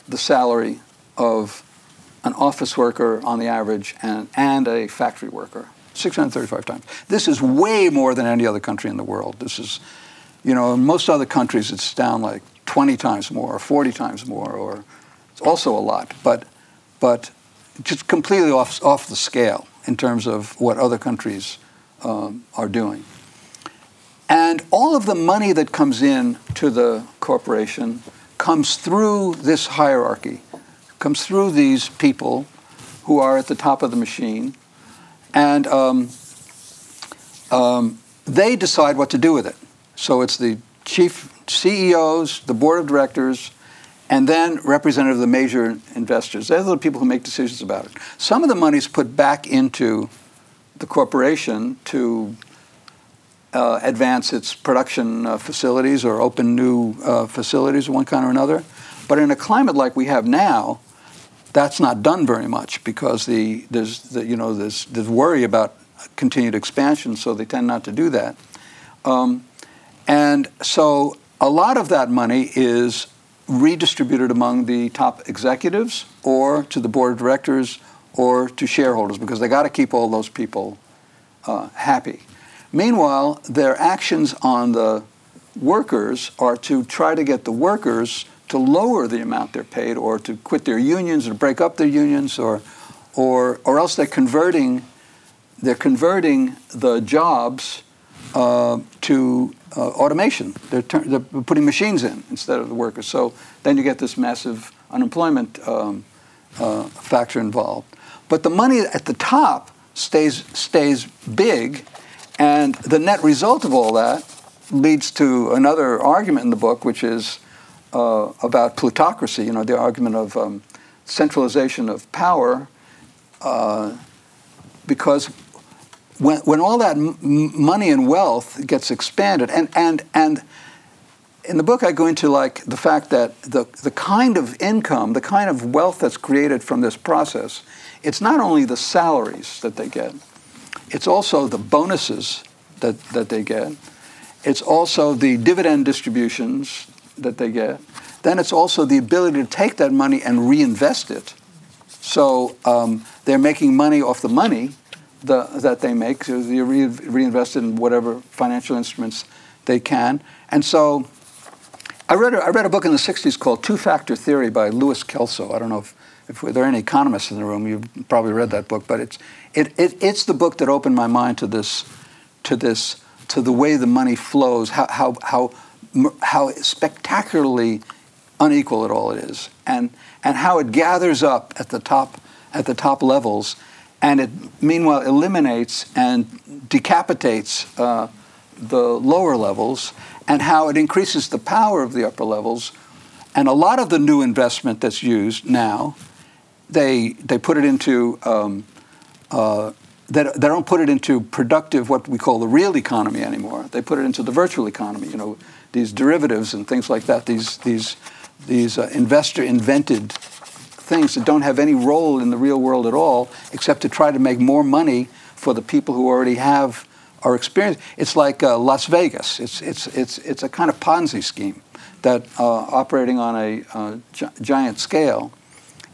the salary of an office worker on the average and, and a factory worker. 635 times. This is way more than any other country in the world. This is, you know, in most other countries it's down like 20 times more or 40 times more, or it's also a lot, but, but just completely off, off the scale in terms of what other countries um, are doing. And all of the money that comes in to the corporation comes through this hierarchy comes through these people who are at the top of the machine, and um, um, they decide what to do with it. So it's the chief CEOs, the board of directors, and then representative of the major investors. They're the people who make decisions about it. Some of the money is put back into the corporation to uh, advance its production uh, facilities or open new uh, facilities of one kind or another. But in a climate like we have now, that's not done very much because the, there's the, you know there's, there's worry about continued expansion, so they tend not to do that. Um, and so a lot of that money is redistributed among the top executives or to the board of directors or to shareholders because they got to keep all those people uh, happy. Meanwhile, their actions on the workers are to try to get the workers to lower the amount they're paid or to quit their unions or break up their unions or, or, or else they're converting, they're converting the jobs uh, to uh, automation. They're, ter- they're putting machines in instead of the workers. So then you get this massive unemployment um, uh, factor involved. But the money at the top stays, stays big and the net result of all that leads to another argument in the book, which is uh, about plutocracy, you know, the argument of um, centralization of power, uh, because when, when all that m- money and wealth gets expanded, and, and, and in the book I go into like the fact that the, the kind of income, the kind of wealth that's created from this process, it's not only the salaries that they get, it's also the bonuses that, that they get. It's also the dividend distributions that they get. Then it's also the ability to take that money and reinvest it. So um, they're making money off the money the, that they make. So they re- reinvest in whatever financial instruments they can. And so I read, a, I read a book in the 60s called Two Factor Theory by Louis Kelso. I don't know if, if there are any economists in the room. You've probably read that book, but it's, it, it, it's the book that opened my mind to this, to this, to the way the money flows, how, how, how, how spectacularly unequal it all is, and, and how it gathers up at the top, at the top levels, and it meanwhile eliminates and decapitates uh, the lower levels, and how it increases the power of the upper levels. And a lot of the new investment that's used now they they put it into um, uh, they, they don't put it into productive what we call the real economy anymore. They put it into the virtual economy. You know, these derivatives and things like that. These these these uh, investor invented things that don't have any role in the real world at all, except to try to make more money for the people who already have our experience. It's like uh, Las Vegas. It's it's it's it's a kind of Ponzi scheme that uh, operating on a uh, gi- giant scale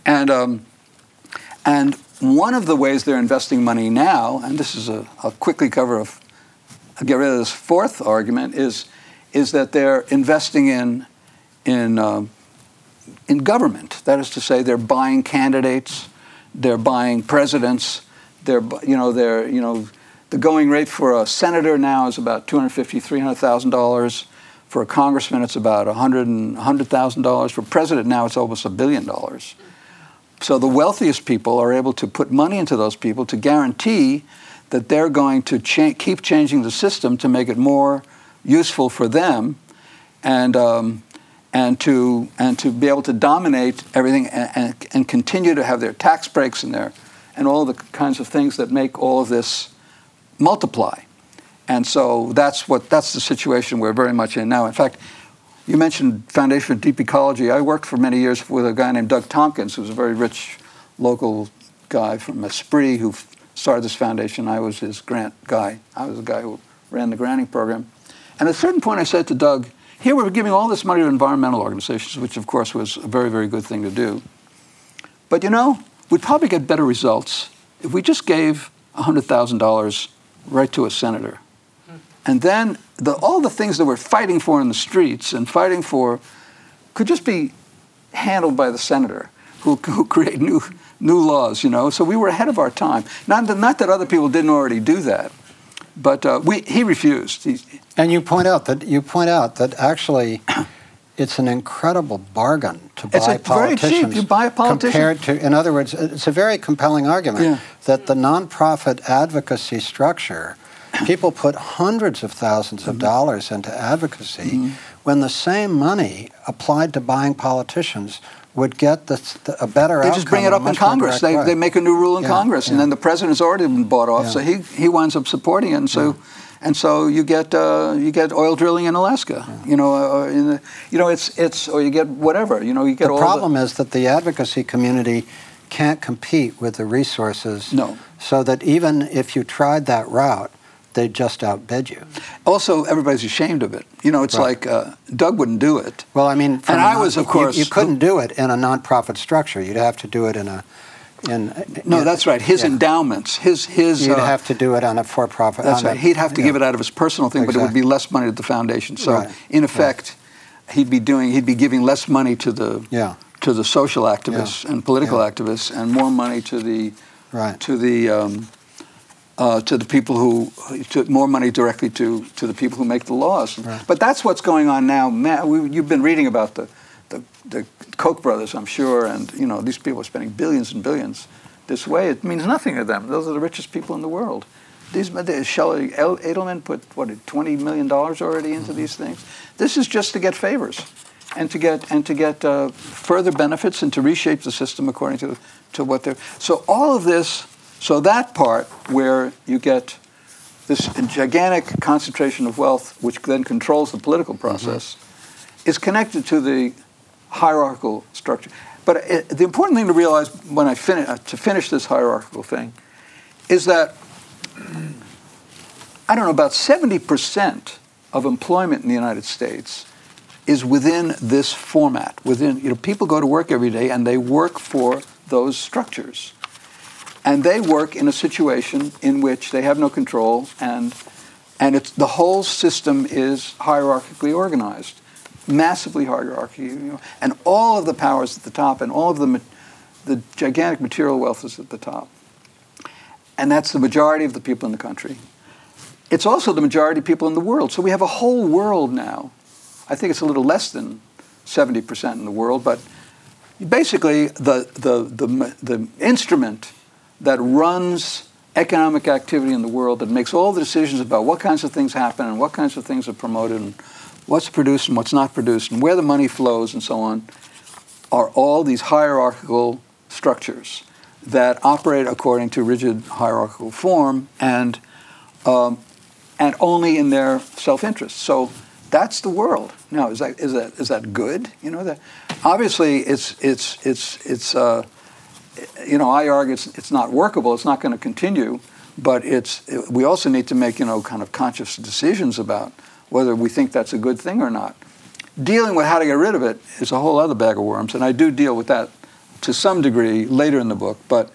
and, um, and one of the ways they're investing money now, and this is a, I'll quickly cover, I'll get rid of this fourth argument, is, is that they're investing in, in, uh, in government. That is to say, they're buying candidates, they're buying presidents, they're, you know, they're, you know, the going rate for a senator now is about $250,000, $300,000. For a congressman, it's about $100,000. $100, for president now, it's almost a billion dollars. So the wealthiest people are able to put money into those people to guarantee that they're going to cha- keep changing the system to make it more useful for them and, um, and, to, and to be able to dominate everything and, and, and, continue to have their tax breaks and, their, and all the kinds of things that make all of this multiply. And so that's, what, that's the situation we're very much in now. In fact, you mentioned Foundation for Deep Ecology. I worked for many years with a guy named Doug Tompkins, who's a very rich local guy from Esprit who started this foundation. I was his grant guy. I was the guy who ran the granting program. And at a certain point, I said to Doug, here we're giving all this money to environmental organizations, which of course was a very, very good thing to do. But you know, we'd probably get better results if we just gave $100,000 right to a senator. Hmm. And then the, all the things that we're fighting for in the streets and fighting for could just be handled by the senator who, who create new, new laws, you know. So we were ahead of our time. Not not that other people didn't already do that, but uh, we, he refused. He, and you point out that you point out that actually (coughs) it's an incredible bargain to buy it's a politicians. Very cheap. You buy a politician. Compared to, in other words, it's a very compelling argument yeah. that the nonprofit advocacy structure people put hundreds of thousands of mm-hmm. dollars into advocacy, mm-hmm. when the same money applied to buying politicians would get the, the, a better they just bring it up in Congress. They, way. they make a new rule in Yeah, Congress, and then the president's already been bought off, Yeah. so he, he winds up supporting it, and so and so you get uh, you get oil drilling in Alaska. You know, uh, in the, you know it's it's or you get whatever. You know, you get the problem is that the advocacy community can't compete with the resources. No. So that even if you tried that route, they'd just outbid you. Also, everybody's ashamed of it. You know, it's Right. like uh, Doug wouldn't do it. Well, I mean, And I was, of course, you, couldn't do it in a nonprofit structure. You'd have to do it in a, in. No, that's right. His yeah. endowments, his his. You'd uh, have to do it on a for-profit. That's on a- right. He'd have to yeah. give it out of his personal thing, but it would be less money to the foundation. So, Right. in effect, he'd be doing he'd be giving less money to the Yeah. to the social activists and political activists, and more money to the Right. to the um, uh, to the people who to more money directly to to the people who make the laws. Right. But that's what's going on now. Man, we, you've been reading about the, the the Koch brothers, I'm sure, and you know these people are spending billions and billions this way. It means nothing to them. Those are the richest people in the world. These the- Sheldon Adelson put what twenty million dollars already into Mm-hmm. these things. This is just to get favors, and to get and to get uh, further benefits and to reshape the system according to to what they're. So all of this. So that part where you get this gigantic concentration of wealth, which then controls the political process, is connected to the hierarchical structure. But it, the important thing to realize when I finish uh, to finish this hierarchical thing is that (clears throat) I don't know about seventy percent of employment in the United States is within this format. Within you know, people go to work every day and they work for those structures and they work in a situation in which they have no control and and it's the whole system is hierarchically organized massively hierarchy you know, and all of the powers at the top and all of the the gigantic material wealth is at the top. And that's the majority of the people in the country. It's also the majority of people in the world. So we have a whole world now. I think it's a little less than 70% in the world but basically the, the, the, the instrument that runs economic activity in the world that makes all the decisions about what kinds of things happen and what kinds of things are promoted and what's produced and what's not produced and where the money flows and so on are all these hierarchical structures that operate according to rigid hierarchical form and um, and only in their self-interest. So that's the world. Now, is that is that is that good? You know that obviously it's it's it's it's uh, you know I argue it's it's not workable. It's not going to continue. But it's we also need to make you know kind of conscious decisions about whether we think that's a good thing or not. Dealing with how to get rid of it is a whole other bag of worms, and I do deal with that to some degree later in the book. But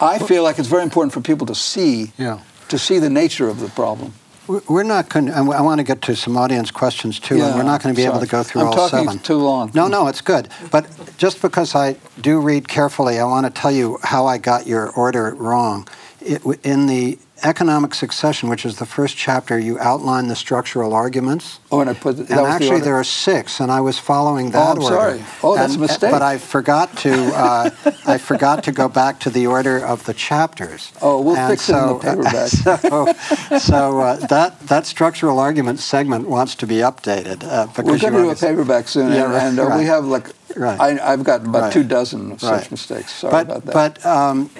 I feel like it's very important for people to see Yeah. to see the nature of the problem. We- We're not going. I want to get to some audience questions too, and Yeah, we're not going to be able to go through I'm all talking seven. too long. No, no, it's good. But just because I do read carefully, I want to tell you how I got your order wrong. It, in the economic succession, which is the first chapter, you outline the structural arguments. Oh, and I put that And the actually, order. there are six, and I was following that I'm order. sorry. Oh, that's And- a mistake. But I forgot to. Uh, I forgot to go back to the order of the chapters. Oh, we'll And fix it in the paperback. (laughs) So, so uh, that that structural argument segment wants to be updated uh, because We're going to do a paperback soon, Yeah, and uh, right. we have like Right. I, I've got about Right. two dozen of such Right. mistakes. Sorry but, about that. But um,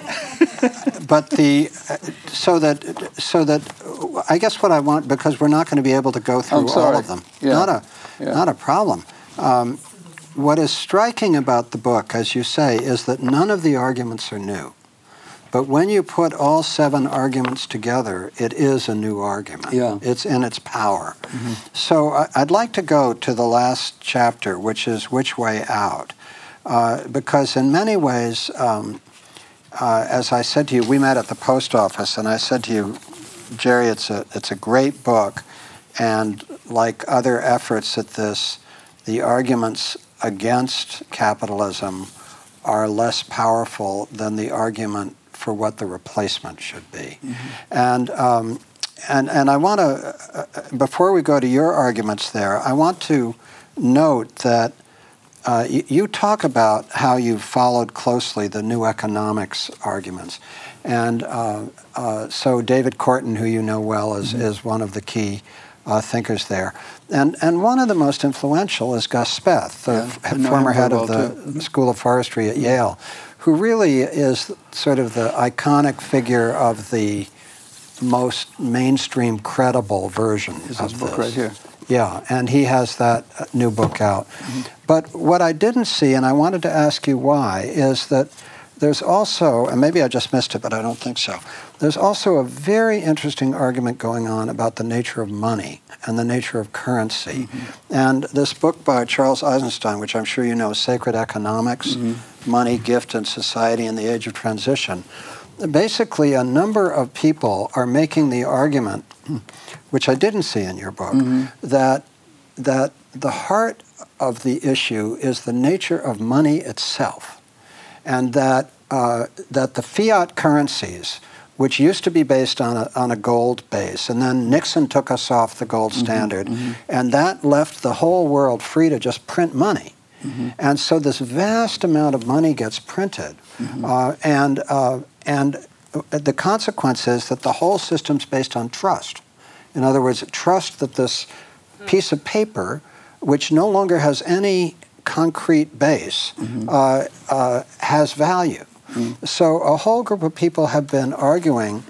but the so that so that I guess what I want because we're not going to be able to go through all of them. Yeah. Not a Yeah. not a problem. Um, what is striking about the book, as you say, is that none of the arguments are new. But when you put all seven arguments together, it is a new argument. Yeah. Mm-hmm. It's in its power. So I- I'd like to go to the last chapter, which is Which Way Out. Uh, because in many ways, um, uh, as I said to you, we met at the post office, and I said to you, Jerry, it's a, it's a great book, and like other efforts at this, the arguments against capitalism are less powerful than the argument for what the replacement should be. And, um, and, and I want to, uh, before we go to your arguments there, I want to note that uh, you, you talk about how you followed closely the new economics arguments. And uh, uh, so David Korten, who you know well, is, is one of the key uh, thinkers there. And, and one of the most influential is Gus Speth, the Yeah, f- former head of the too. School of Forestry at Yale, who really is sort of the iconic figure of the most mainstream credible version Is of this book this. right here? Yeah, and he has that uh, new book out. Mm-hmm. But what I didn't see, and I wanted to ask you why, is that there's also, and maybe I just missed it, but I don't think so. There's also a very interesting argument going on about the nature of money and the nature of currency. Mm-hmm. And this book by Charles Eisenstein, which I'm sure you know, Sacred Economics mm-hmm. Money, Gift, and Society in the Age of Transition. Basically, a number of people are making the argument, (clears throat) which I didn't see in your book, mm-hmm. that, that the heart of the issue is the nature of money itself and that uh, that the fiat currencies, which used to be based on a, on a gold base, and then Nixon took us off the gold mm-hmm. standard, mm-hmm. and that left the whole world free to just print money. And so this vast amount of money gets printed, uh, and uh, and the consequence is that the whole system's based on trust. In other words, trust that this piece of paper, which no longer has any concrete base, uh, uh, has value. So a whole group of people have been arguing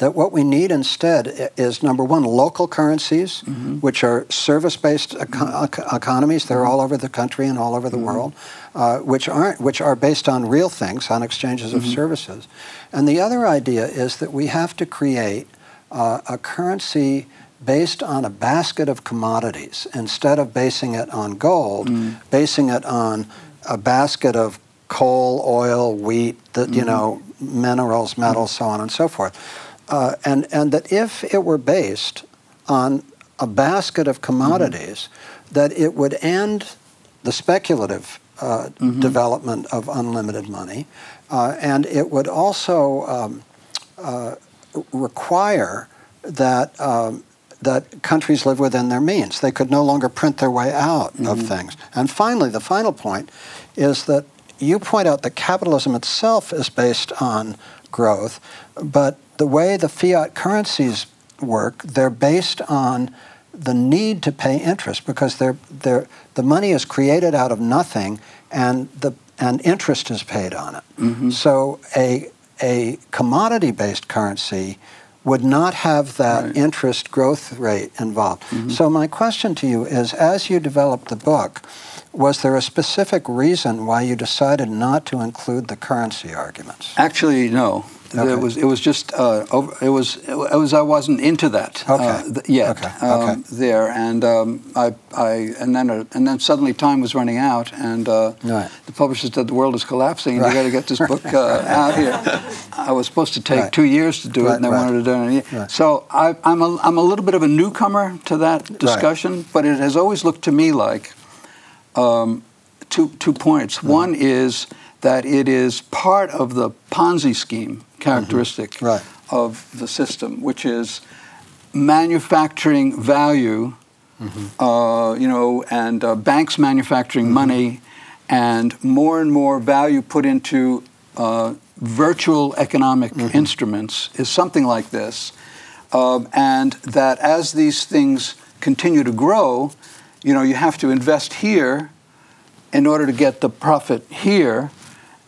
that what we need instead is number one, local currencies, mm-hmm. which are service based eco- mm-hmm. eco- economies. They're mm-hmm. all over the country and all over the world, uh, which, aren't, which are based on real things, on exchanges of services. And the other idea is that we have to create uh, a currency based on a basket of commodities instead of basing it on gold, mm. basing it on a basket of coal, oil, wheat, that you know, minerals, metals, so on and so forth. Uh, and and that if it were based on a basket of commodities, that it would end the speculative uh, development of unlimited money, uh, and it would also um, uh, require that um, that countries live within their means. They could no longer print their way out of things. And finally, the final point is that you point out that capitalism itself is based on growth, but the way the fiat currencies work, they're based on the need to pay interest because they're, they're, the money is created out of nothing and, the, and interest is paid on it. Mm-hmm. So a, a commodity based currency would not have that Right. interest growth rate involved. Mm-hmm. So my question to you is as you developed the book, was there a specific reason why you decided not to include the currency arguments? Actually, no. Okay. It was. It was just. Uh, over, it was. It was. I wasn't into that uh, th- yet. Okay. Um, Okay. There and um, I. I and then uh, and then suddenly time was running out and uh, Right. the publisher said the world is collapsing and Right. you got to get this book (laughs) uh, out here. I was supposed to take Right. two years to do it and they wanted to do it in a year. So I, I'm a, I'm a little bit of a newcomer to that discussion, but it has always looked to me like um, two, two points. Mm-hmm. One is that it is part of the Ponzi scheme characteristic Mm-hmm. Right. of the system, which is manufacturing value, Mm-hmm. uh, you know, and uh, banks manufacturing money, and more and more value put into uh, virtual economic Mm-hmm. instruments is something like this. Um, and that as these things continue to grow, you know, you have to invest here in order to get the profit here.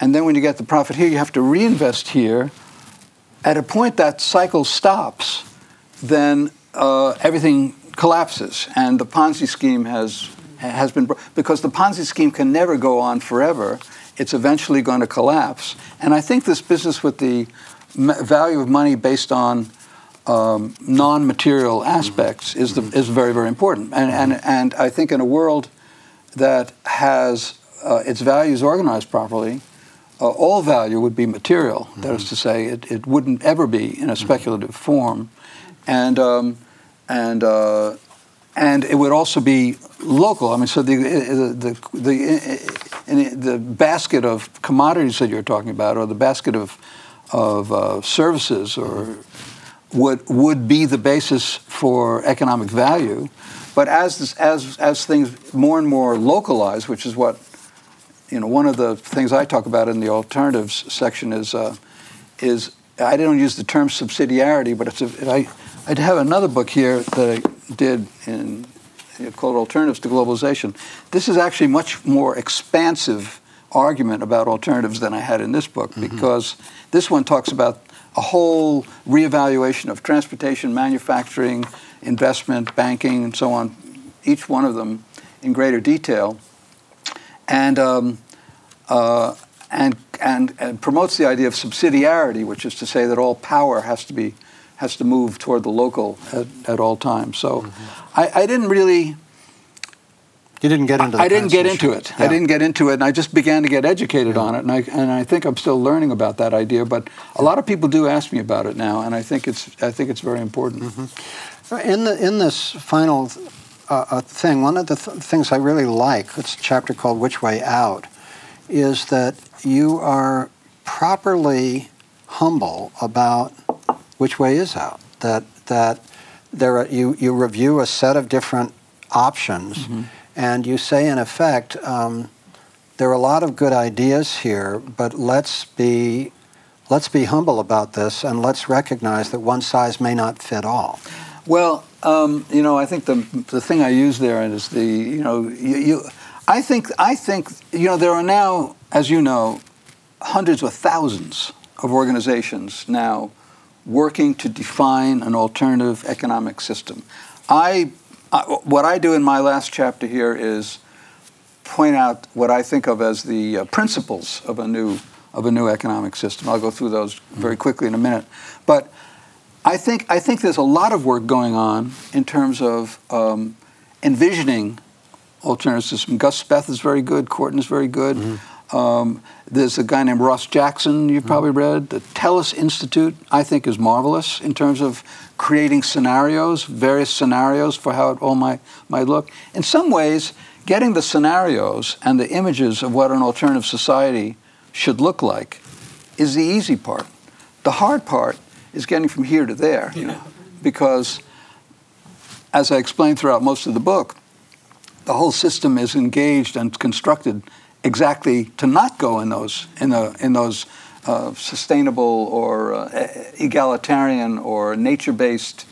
And then when you get the profit here, you have to reinvest here. At a point that cycle stops, then uh, everything collapses, and the Ponzi scheme has has been because the Ponzi scheme can never go on forever. It's eventually going to collapse, and I think this business with the value of money based on um, non-material aspects is the, is very very important, and and and I think in a world that has uh, its values organized properly, uh, all value would be material. That is to say, it, it wouldn't ever be in a speculative form, and um, and uh, and it would also be local. I mean, so the the the the, the basket of commodities that you're talking about, or the basket of of uh, services, or would would be the basis for economic value. But as this, as as things more and more localize, which is what you know, one of the things I talk about in the alternatives section is uh, is I don't use the term subsidiarity, but it's a, I I have another book here that I did in called Alternatives to Globalization. This is actually much more expansive argument about alternatives than I had in this book mm-hmm. because this one talks about a whole reevaluation of transportation, manufacturing, investment, banking, and so on, each one of them in greater detail, and um, uh, and, and and promotes the idea of subsidiarity, which is to say that all power has to be has to move toward the local at, at all times. So, mm-hmm. I, I didn't really you didn't get into. I didn't get into it. Yeah. I didn't get into it, and I just began to get educated yeah. on it, and I and I think I'm still learning about that idea. But a lot of people do ask me about it now, and I think it's I think it's very important. Mm-hmm. In the in this final uh, uh, thing, one of the th- things I really like, it's a chapter called "Which Way Out," is that you are properly humble about which way is out. That that there are, you you review a set of different options. Mm-hmm and you say, in effect, um, there are a lot of good ideas here, but let's be let's be humble about this and let's recognize that one size may not fit all. Well, um, you know, I think the the thing I use there is the you know you, you I think I think you know there are now, as you know, hundreds or thousands of organizations now working to define an alternative economic system. I what I do in my last chapter here is point out what I think of as the uh, principles of a new of a new economic system. I'll go through those very quickly in a minute, but I think I think there's a lot of work going on in terms of um, envisioning alternative system. Gus Speth is very good. Korten is very good. Mm-hmm. Um, there's a guy named Ross Jackson you've mm-hmm. probably read. The Tellus Institute I think is marvelous in terms of creating scenarios, various scenarios for how it all might, might look. In some ways, getting the scenarios and the images of what an alternative society should look like is the easy part. The hard part is getting from here to there, you know, because as I explained throughout most of the book, the whole system is engaged and constructed exactly to not go in those in, the, in those uh, sustainable or uh, egalitarian or nature based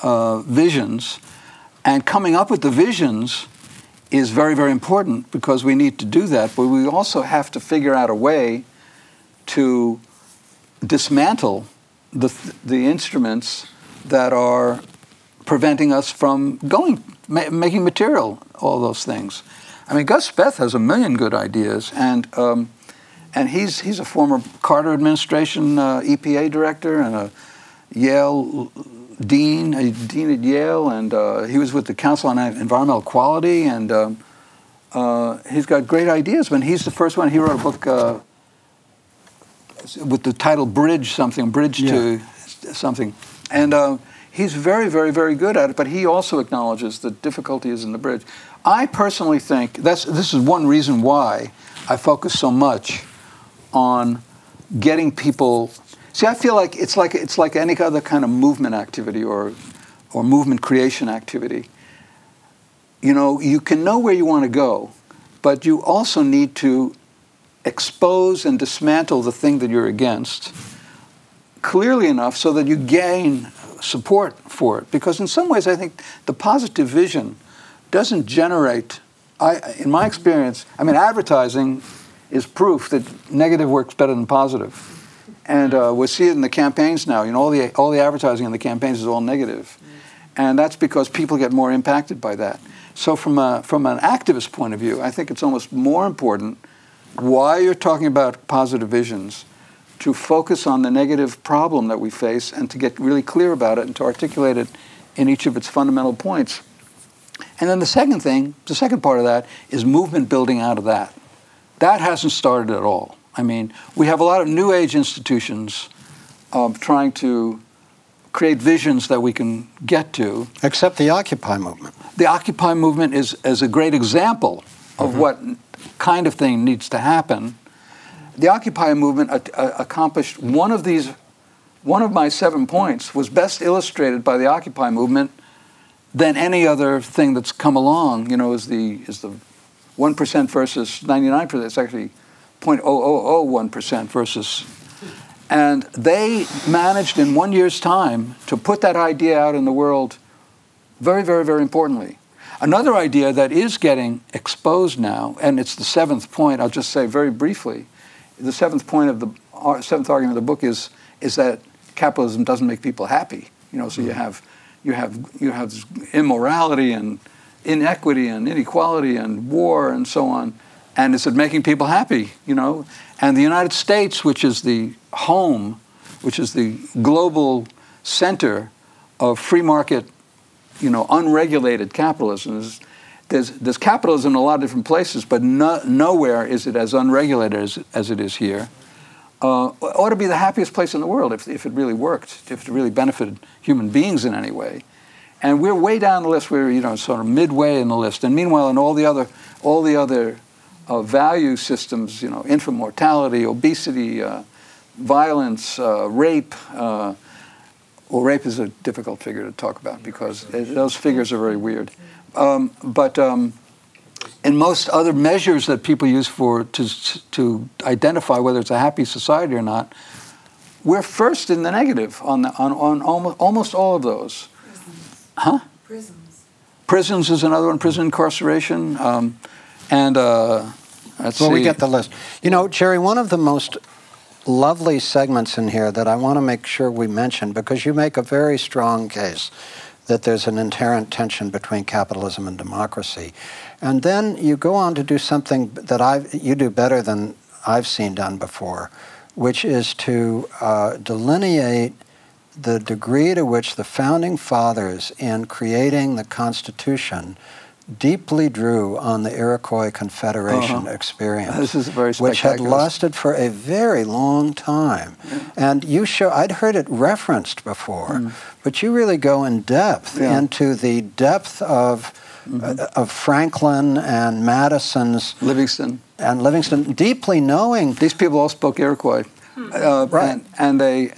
uh, visions. And coming up with the visions is very, very important because we need to do that, but we also have to figure out a way to dismantle the, the instruments that are preventing us from going, ma- making material, all those things. I mean, Gus Speth has a million good ideas, and um, and he's he's a former Carter administration uh, EPA director and a Yale dean, a dean at Yale, and uh, he was with the Council on Environmental Quality, and um, uh, he's got great ideas. But he's the first one. He wrote a book uh, with the title "Bridge Something," "Bridge yeah. to Something," and uh, he's very, very, very good at it. But he also acknowledges the difficulty is in the bridge. I personally think that's this is one reason why I focus so much on getting people. See, I feel like it's like it's like any other kind of movement activity or or movement creation activity. You know, you can know where you want to go, but you also need to expose and dismantle the thing that you're against clearly enough so that you gain support for it. Because in some ways, I think the positive vision doesn't generate. I, in my experience, I mean, advertising is proof that negative works better than. And uh, we see it in the campaigns now. You know, all the, all the advertising in the campaigns is all. And that's because people get more impacted by that. So, from, a, from an activist point of view, I think it's almost more important why you're talking about positive visions to focus on the negative problem that we face and to get really clear about it and to articulate it in each of its fundamental points. And then the second thing, the second part of that, is movement building out of that. That hasn't started at all. I mean, we have a lot of new age institutions um, trying to create visions that we can get to. Except the Occupy movement. The Occupy movement is, is a great example of mm-hmm. what kind of thing needs to happen. The Occupy movement a- a- uh, accomplished one of these, one of my seven points was best illustrated by the Occupy movement than any other thing that's come along. You know, is the is the 1% versus 99%. It's actually 0.0001% versus. And they managed in one year's time to put that idea out in the world very, very, very importantly. Another idea that is getting exposed now, and it's the seventh point, I'll just say very briefly. The seventh point of the uh, seventh argument of the book is, is that capitalism doesn't make people happy. You know, so you mm. have, you have, you have immorality and inequity and inequality and war and so on. And is it making people happy? You know, and the United States, which is the home, which is the global center of free market, you know, unregulated capitalism. Is, there's, there's capitalism in a lot of different places, but no, nowhere is it as unregulated as, as it is here. Uh, ought to be the happiest place in the world if, if it really worked, if it really benefited human beings in any way. And we're way down the list. We're you know sort of midway in the list. And meanwhile, in all the other all the other uh, value systems, you know, infant mortality, obesity, uh, violence, uh, rape. Uh, well, rape is a difficult figure to talk about because those figures are very weird. Um, but um, in most other measures that people use for to to identify whether it's a happy society or not, we're first in the negative on the, on, on almost, almost all of those. Prisons. Huh? Prisons. Prisons is another one. Prison incarceration. Um, and uh, let's well, see. we get the list. You know, Jerry, one of the most lovely segments in here that I want to make sure we mention because you make a very strong case that there's an inherent tension between capitalism and democracy. And then you go on to do something that I you do better than I've seen done before, which is to uh, delineate the degree to which the founding fathers, in creating the Constitution, deeply drew on the Iroquois Confederation Uh-huh. experience, This is very which had lasted for a very long time. And you show, I'd heard it referenced before, but you really go in depth Mm. Yeah. Mm-hmm. into the depth of, uh, of Franklin and Madison's Livingston. and Livingston, deeply knowing. These people all spoke Iroquois. Uh, Right. And, and they,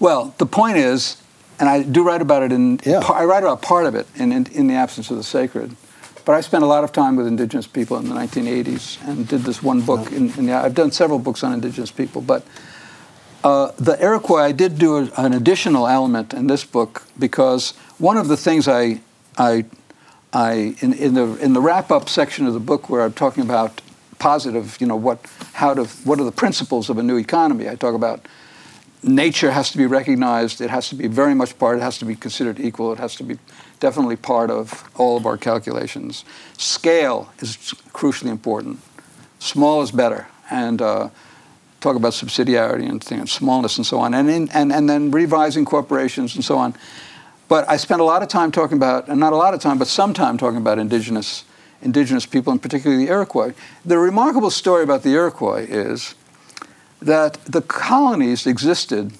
well, the point is, and I do write about it in, Yeah. I write about part of it in, in, in The Absence of the Sacred. But I spent a lot of time with indigenous people in the 1980s and did this one book. In, in the, I've done several books on indigenous people, but uh, the Iroquois, I did do a, an additional element in this book because one of the things I, I, I in, in the in the wrap up section of the book where I'm talking about positive, you know, what how to what are the principles of a new economy? I talk about nature has to be recognized. It has to be very much part. It has to be considered equal. It has to be definitely part of all of our calculations. Scale is crucially important. Small is better, and uh, talk about subsidiarity and things, smallness and so on, and, in, and and then revising corporations and so on. But I spent a lot of time talking about, and not a lot of time, but some time talking about indigenous indigenous people, and particularly the Iroquois. The remarkable story about the Iroquois is that the colonies existed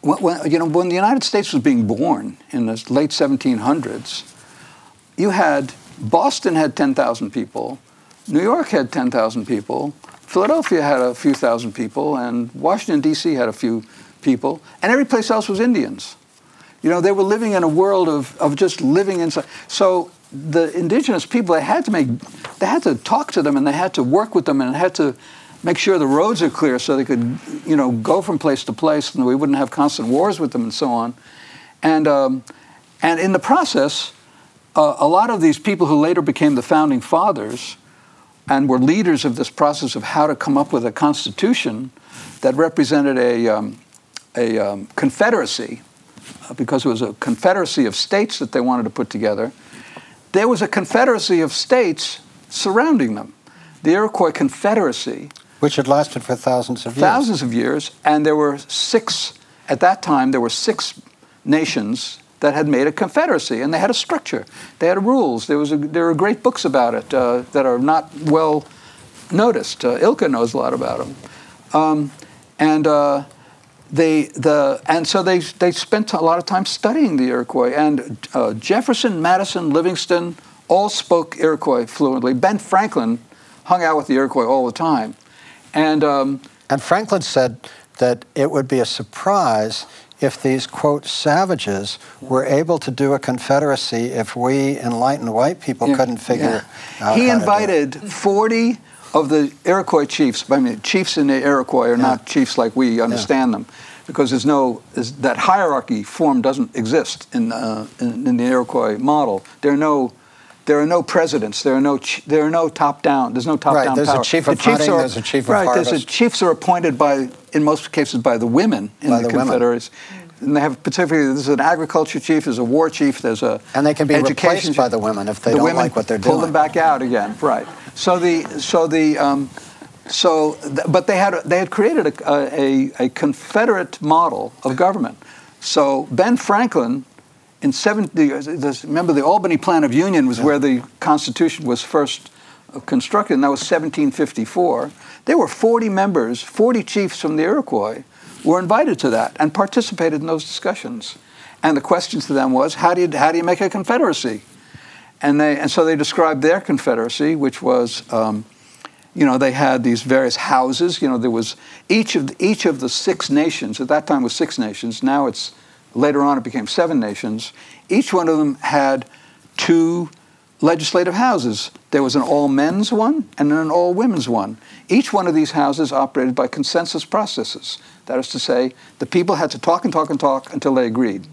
when, you know, when the United States was being born in the late 1700s, you had Boston had 10,000 people, New York had 10,000 people, Philadelphia had a few thousand people, and Washington, D.C. had a few people, and every place else was Indians. You know, they were living in a world of, of just living inside. So the indigenous people, they had to make, they had to talk to them and they had to work with them and had to make sure the roads are clear so they could, you know, go from place to place and we wouldn't have constant wars with them and so on. And, um, and in the process, uh, a lot of these people who later became the founding fathers and were leaders of this process of how to come up with a constitution that represented a, um, a um, confederacy, uh, because it was a confederacy of states that they wanted to put together. There was a confederacy of states surrounding them. The Iroquois Confederacy, Which had lasted for thousands of years. thousands of years, and there were six, at that time, there were six nations that had made a confederacy, and they had a structure. They had rules. There, was a, there are great books about it uh, that are not well noticed. Uh, Ilka knows a lot about them. Um, and uh, they, the, and so they, they spent a lot of time studying the Iroquois. And uh, Jefferson, Madison, Livingston all spoke Iroquois fluently. Ben Franklin hung out with the Iroquois all the time. And um, And Franklin said that it would be a surprise if these, quote, savages were able to do a confederacy if we enlightened white people Yeah, couldn't figure yeah. out He how to do it. invited 40 of the Iroquois chiefs, I mean, chiefs in the Iroquois are Yeah. not chiefs like we understand them, because there's no there's, that hierarchy form doesn't exist in, uh, in in the Iroquois model. There are no there are no presidents. There are no there are no top down. There's no top Right, down. there's a power. chief The of chiefs hunting, are- there's a chief of right. There's a harvest. chiefs are appointed by in most cases by the women in By the, the women. And they have particularly there's an agriculture chief, there's a war chief, there's a And they can be replaced by the women if they the don't like what they're pull doing. Pull them back out again. Right. So the so the um, so th- but they had they had created a, a a Confederate model of government. So Ben Franklin. In 70, this- remember the Albany Plan of Union was where the Constitution was first uh, constructed, and that was 1754. There were 40 members, 40 chiefs from the Iroquois were invited to that and participated in those discussions. And the question to them was, how do you, how do you make a confederacy? And, they, and so they described their confederacy, which was, um, you know, they had these various houses. You know, there was each of the, each of the six nations. At that time, it was six nations. Now it's later on it became seven nations. Each one of them had two legislative houses. There was an all men's one and an all women's one. Each one of these houses operated by consensus processes. That is to say, the people had to talk and talk and talk until they agreed.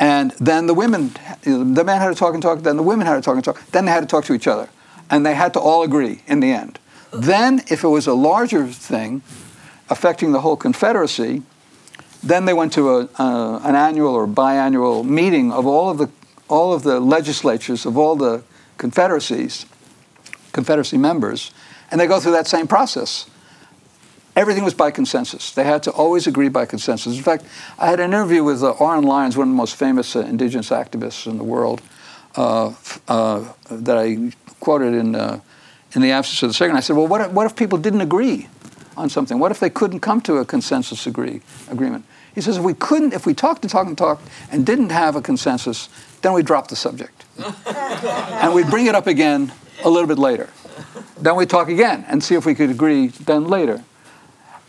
And then the women, the men had to talk and talk, then the women had to talk and talk, then they had to talk to each other. And they had to all agree in the end. Then, if it was a larger thing affecting the whole Confederacy, then they went to a, uh, an annual or biannual meeting of all of the all of the legislatures of all the confederacies, Confederacy members, and they go through that same process. Everything was by consensus. They had to always agree by consensus. In fact, I had an interview with uh, Oren Lyons, one of the most famous uh, indigenous activists in the world, uh, uh, that I quoted in, uh, in the absence of the sacred. I said, well, what if, what if people didn't agree on something? What if they couldn't come to a consensus agree, agreement? He says, if we couldn't, if we talked and talked and talked and didn't have a consensus, then we drop the subject. (laughs) and we'd bring it up again a little bit later. Then we'd talk again and see if we could agree then later.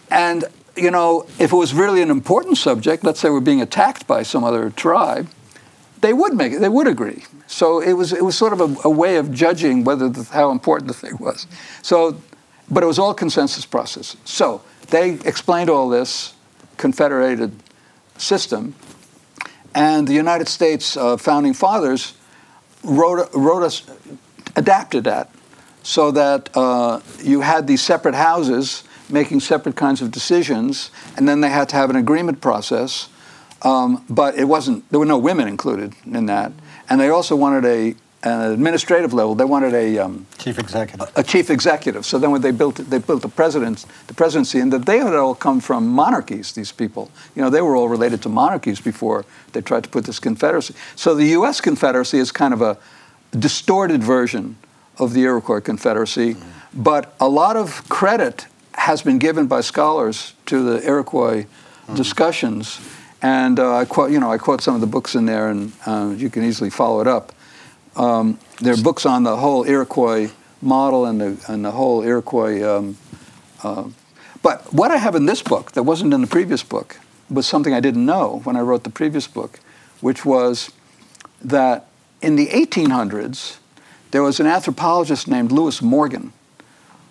And, you know, if it was really an important subject, let's say we're being attacked by some other tribe, they would make it, they would agree. So it was, it was sort of a, a way of judging whether the, how important the thing was. So, but it was all consensus process. So they explained all this confederated system, and the United States uh, founding fathers wrote, wrote us, adapted that so that uh, you had these separate houses making separate kinds of decisions, and then they had to have an agreement process. Um, but it wasn't, there were no women included in that. And they also wanted a, an administrative level, they wanted a, um, Chief executive. a chief executive. So then when they built, they built the, the presidency, and that they had all come from monarchies, these people. You know, they were all related to monarchies before they tried to put this confederacy. So the U.S. Confederacy is kind of a distorted version of the Iroquois Confederacy, but a lot of credit has been given by scholars to the Iroquois discussions. And uh, I quote, you know, I quote some of the books in there, and uh, you can easily follow it up. Um, there are books on the whole Iroquois model and the and the whole Iroquois. Um, uh, but what I have in this book that wasn't in the previous book was something I didn't know when I wrote the previous book, which was that in the 1800s there was an anthropologist named Lewis Morgan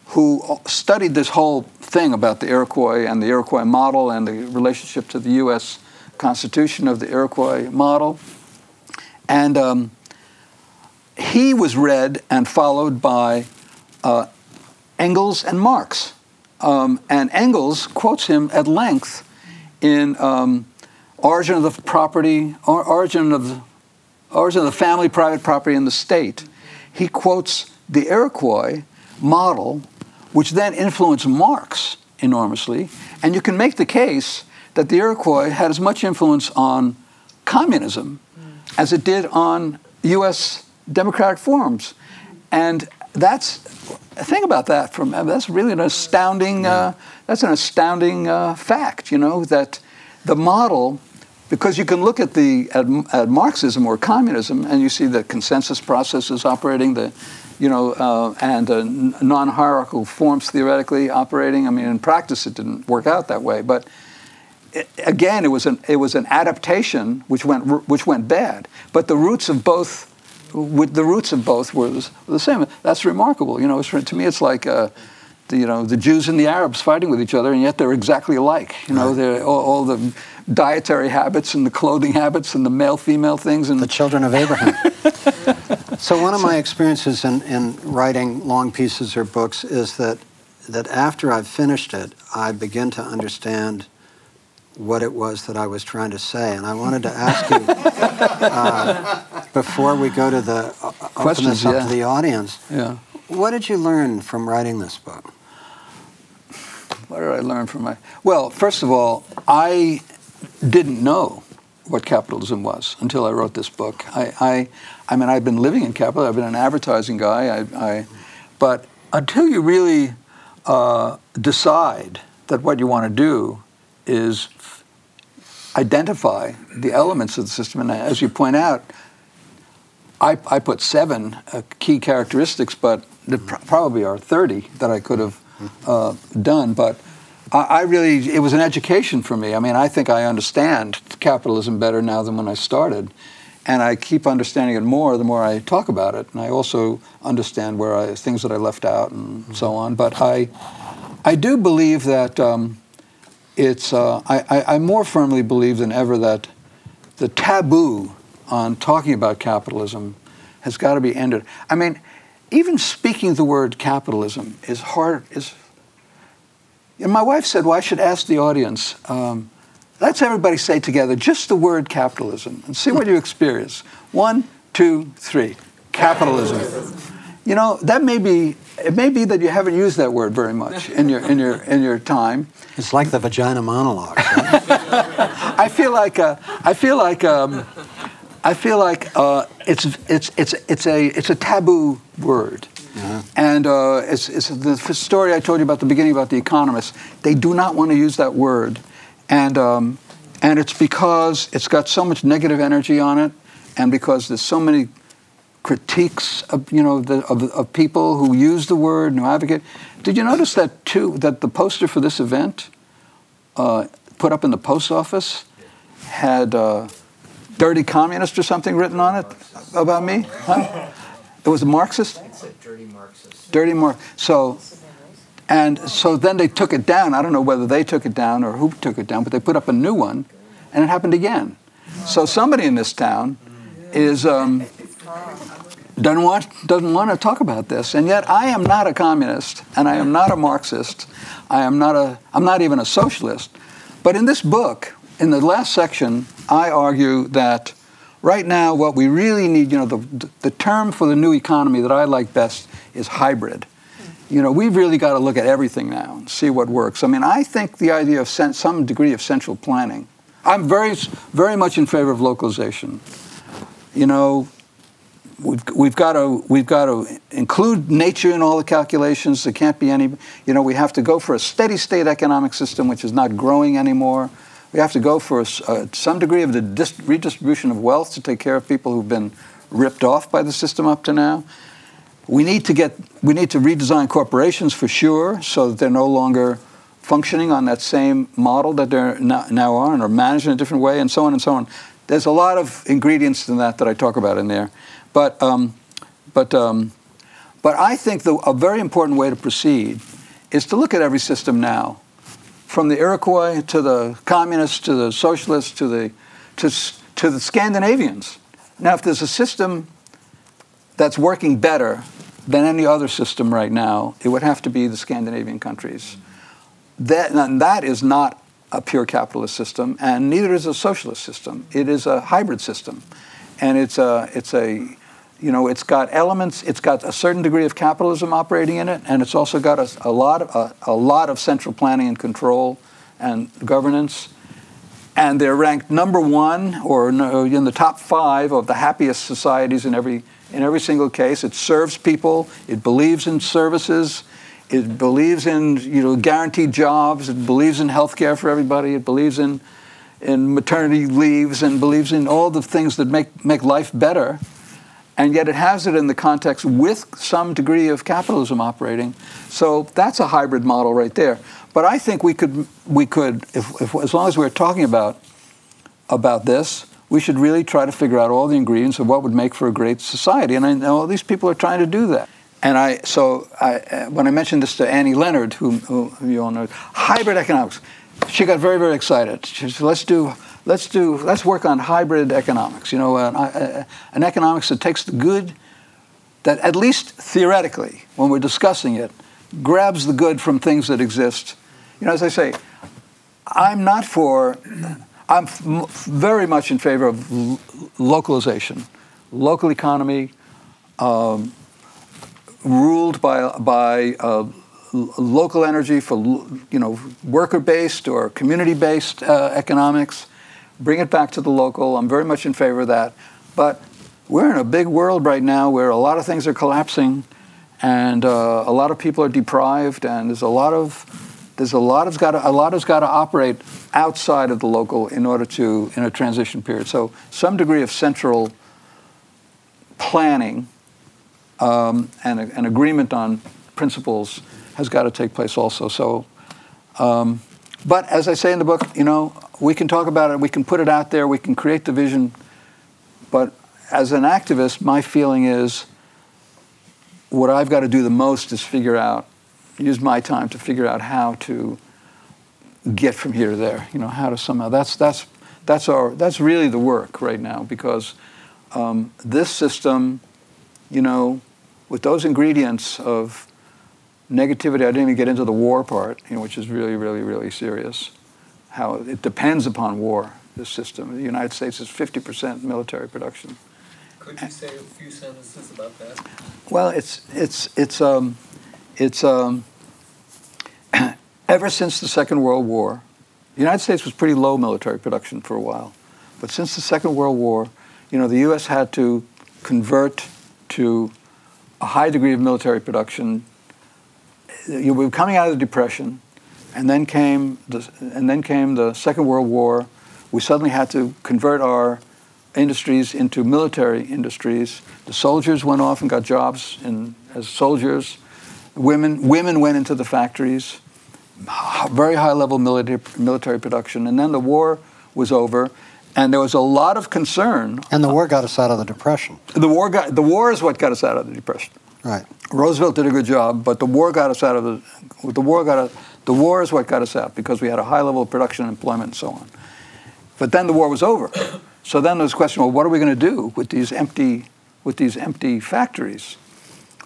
who studied this whole thing about the Iroquois and the Iroquois model and the relationship to the U.S. Constitution of the Iroquois model. And um, he was read and followed by uh, Engels and Marx. Um, and Engels quotes him at length in um, Origin of the Property, or Origin of the, Origin of the Family, Private Property, and the State. He quotes the Iroquois model, which then influenced Marx enormously. And you can make the case that the Iroquois had as much influence on communism as it did on U.S. democratic forms. And that's think about that. From that's really an astounding. Uh, that's an astounding uh, fact. You know that the model, because you can look at the at, at Marxism or communism, and you see the consensus processes operating, the you know, uh, and uh, non-hierarchical forms theoretically operating. I mean, in practice, it didn't work out that way, but it, again, it was an it was an adaptation which went which went bad. But the roots of both with the roots of both were the, same. That's remarkable. You know, to me, it's like. Uh, the, you know, the Jews and the Arabs fighting with each other, and yet they're exactly alike. You know, they're all, all, the dietary habits and the clothing habits and the male-female things and the children of Abraham. (laughs) so one of my experiences in, in writing long pieces or books is that that after I've finished it, I begin to understand what it was that I was trying to say. And I wanted to ask you (laughs) uh, before we go to the uh, questions up yeah. to the audience. Yeah. What did you learn from writing this book? What did I learn from my? Well, first of all, I didn't know what capitalism was until I wrote this book. I, I, I mean, I've been living in capital. I've been an advertising guy. I, I but until you really uh, decide that what you want to do is identify the elements of the system, and as you point out, I, I put seven uh, key characteristics, but there pr- probably are 30 that I could have uh, done. But I, I, really, it was an education for me. I mean, I think I understand capitalism better now than when I started. And I keep understanding it more the more I talk about it. And I also understand where I, things that I left out and mm-hmm. so on. But I, I do believe that um, it's, uh, I, I, I more firmly believe than ever that the taboo on talking about capitalism has got to be ended. I mean, even speaking the word capitalism is hard. Is and my wife said, "Well, I should ask the audience. Um, let's everybody say together just the word capitalism and see what you (laughs) experience. One, two, three. Capitalism. You know that may be. It may be that you haven't used that word very much in your in your in your time. It's like the vagina monologue. Right? (laughs) I feel like uh, I feel like. Um, I feel like uh, it's, it's, it's, it's, a, it's a taboo word. Uh-huh. And uh, it's, it's the story I told you about the beginning about the economists. They do not want to use that word. And, um, and it's because it's got so much negative energy on it, and because there's so many critiques of, you know, the, of, of people who use the word and advocate. Did you notice that, too, that the poster for this event, uh, put up in the post office, had uh, dirty communist or something written on it about me? Huh? It was a Marxist? dirty Marxist. Dirty Marx. So, and so then they took it down. I don't know whether they took it down or who took it down, but they put up a new one, and it happened again. So somebody in this town is um, doesn't want doesn't want to talk about this, and yet I am not a communist, and I am not a Marxist. I am not a I'm not even a socialist. But in this book, in the last section, I argue that right now what we really need, you know, the, the term for the new economy that I like best is hybrid. You know, we've really got to look at everything now and see what works. I mean, I think the idea of some degree of central planning, I'm very, very much in favor of localization. You know, we've, we've got to we've got to include nature in all the calculations. There can't be any. You know, we have to go for a steady state economic system which is not growing anymore. We have to go for uh, some degree of the dis- redistribution of wealth to take care of people who've been ripped off by the system up to now. We need to get we need to redesign corporations for sure, so that they're no longer functioning on that same model that they're now on, or managed in a different way, and so on and so on. There's a lot of ingredients in that that I talk about in there, but um, but um, but I think the, a very important way to proceed is to look at every system now from the Iroquois to the communists to the socialists to the, to, to the Scandinavians. Now, if there's a system that's working better than any other system right now, it would have to be the Scandinavian countries. That, and that is not a pure capitalist system, and neither is a socialist system. It is a hybrid system. And it's a, it's a you know, it's got elements, it's got a certain degree of capitalism operating in it, and it's also got a, a lot, of, a, a, lot of central planning and control and governance. And they're ranked number one or in the top five of the happiest societies in every, in every single case. It serves people, it believes in services, it believes in you know, guaranteed jobs, it believes in health care for everybody, it believes in, in maternity leaves, and believes in all the things that make, make life better and yet it has it in the context with some degree of capitalism operating. So that's a hybrid model right there. But I think we could, we could if, if, as long as we're talking about, about this, we should really try to figure out all the ingredients of what would make for a great society. And I know these people are trying to do that. And I, so I, uh, when I mentioned this to Annie Leonard, who, who, who you all know, hybrid economics, she got very, very excited. She said, let's do, let's do, let's work on hybrid economics. You know, an, uh, an economics that takes the good, that at least theoretically, when we're discussing it, grabs the good from things that exist. You know, as I say, I'm not for, I'm very much in favor of localization, local economy, um, ruled by by uh, local energy for you know worker-based or community-based uh, economics. Bring it back to the local. I'm very much in favor of that. But we're in a big world right now where a lot of things are collapsing, and uh, a lot of people are deprived, and there's a lot of there's a lot has got a lot has got to operate outside of the local in order to in a transition period. So some degree of central planning um, and an agreement on principles has got to take place also. So, um, but as I say in the book, you know, we can talk about it, we can put it out there, we can create the vision. But as an activist, my feeling is what I've got to do the most is figure out, use my time to figure out how to get from here to there. You know, how to somehow. That's that's that's our that's really the work right now because um, this system, you know, with those ingredients of negativity, I didn't even get into the war part, you know, which is really, really, really serious. How it depends upon war, this system. The United States is 50% military production. Could you say a few sentences about that? Well, it's, it's, it's, um, it's um, (clears throat) ever since the Second World War, the United States was pretty low military production for a while. But since the Second World War, you know, the U.S. had to convert to a high degree of military production. We were coming out of the Depression, and then came the, and then came the Second World War. We suddenly had to convert our industries into military industries. The soldiers went off and got jobs in, as soldiers. Women, women went into the factories. Very high level military, military production. And then the war was over, and there was a lot of concern. And the war got us out of the depression. The war got the war is what got us out of the depression. Right. Roosevelt did a good job, but the war got us out of the the war got us, the war is what got us out because we had a high level of production and employment and so on. But then the war was over. So then there was a question, well, what are we going to do with these empty with these empty factories?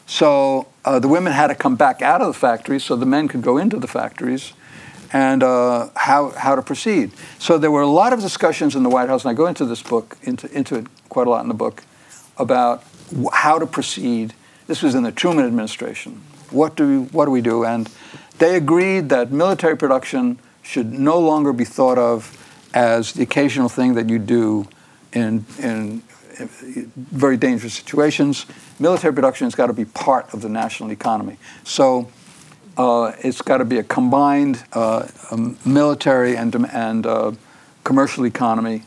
So uh, the women had to come back out of the factories so the men could go into the factories and uh, how, how to proceed. So there were a lot of discussions in the White House, and I go into this book, into, into it quite a lot in the book, about how to proceed. This was in the Truman administration. What do we, what do we do? And they agreed that military production should no longer be thought of as the occasional thing that you do in, in very dangerous situations. Military production has got to be part of the national economy. So uh, it's got to be a combined uh, um, military and, and uh, commercial economy.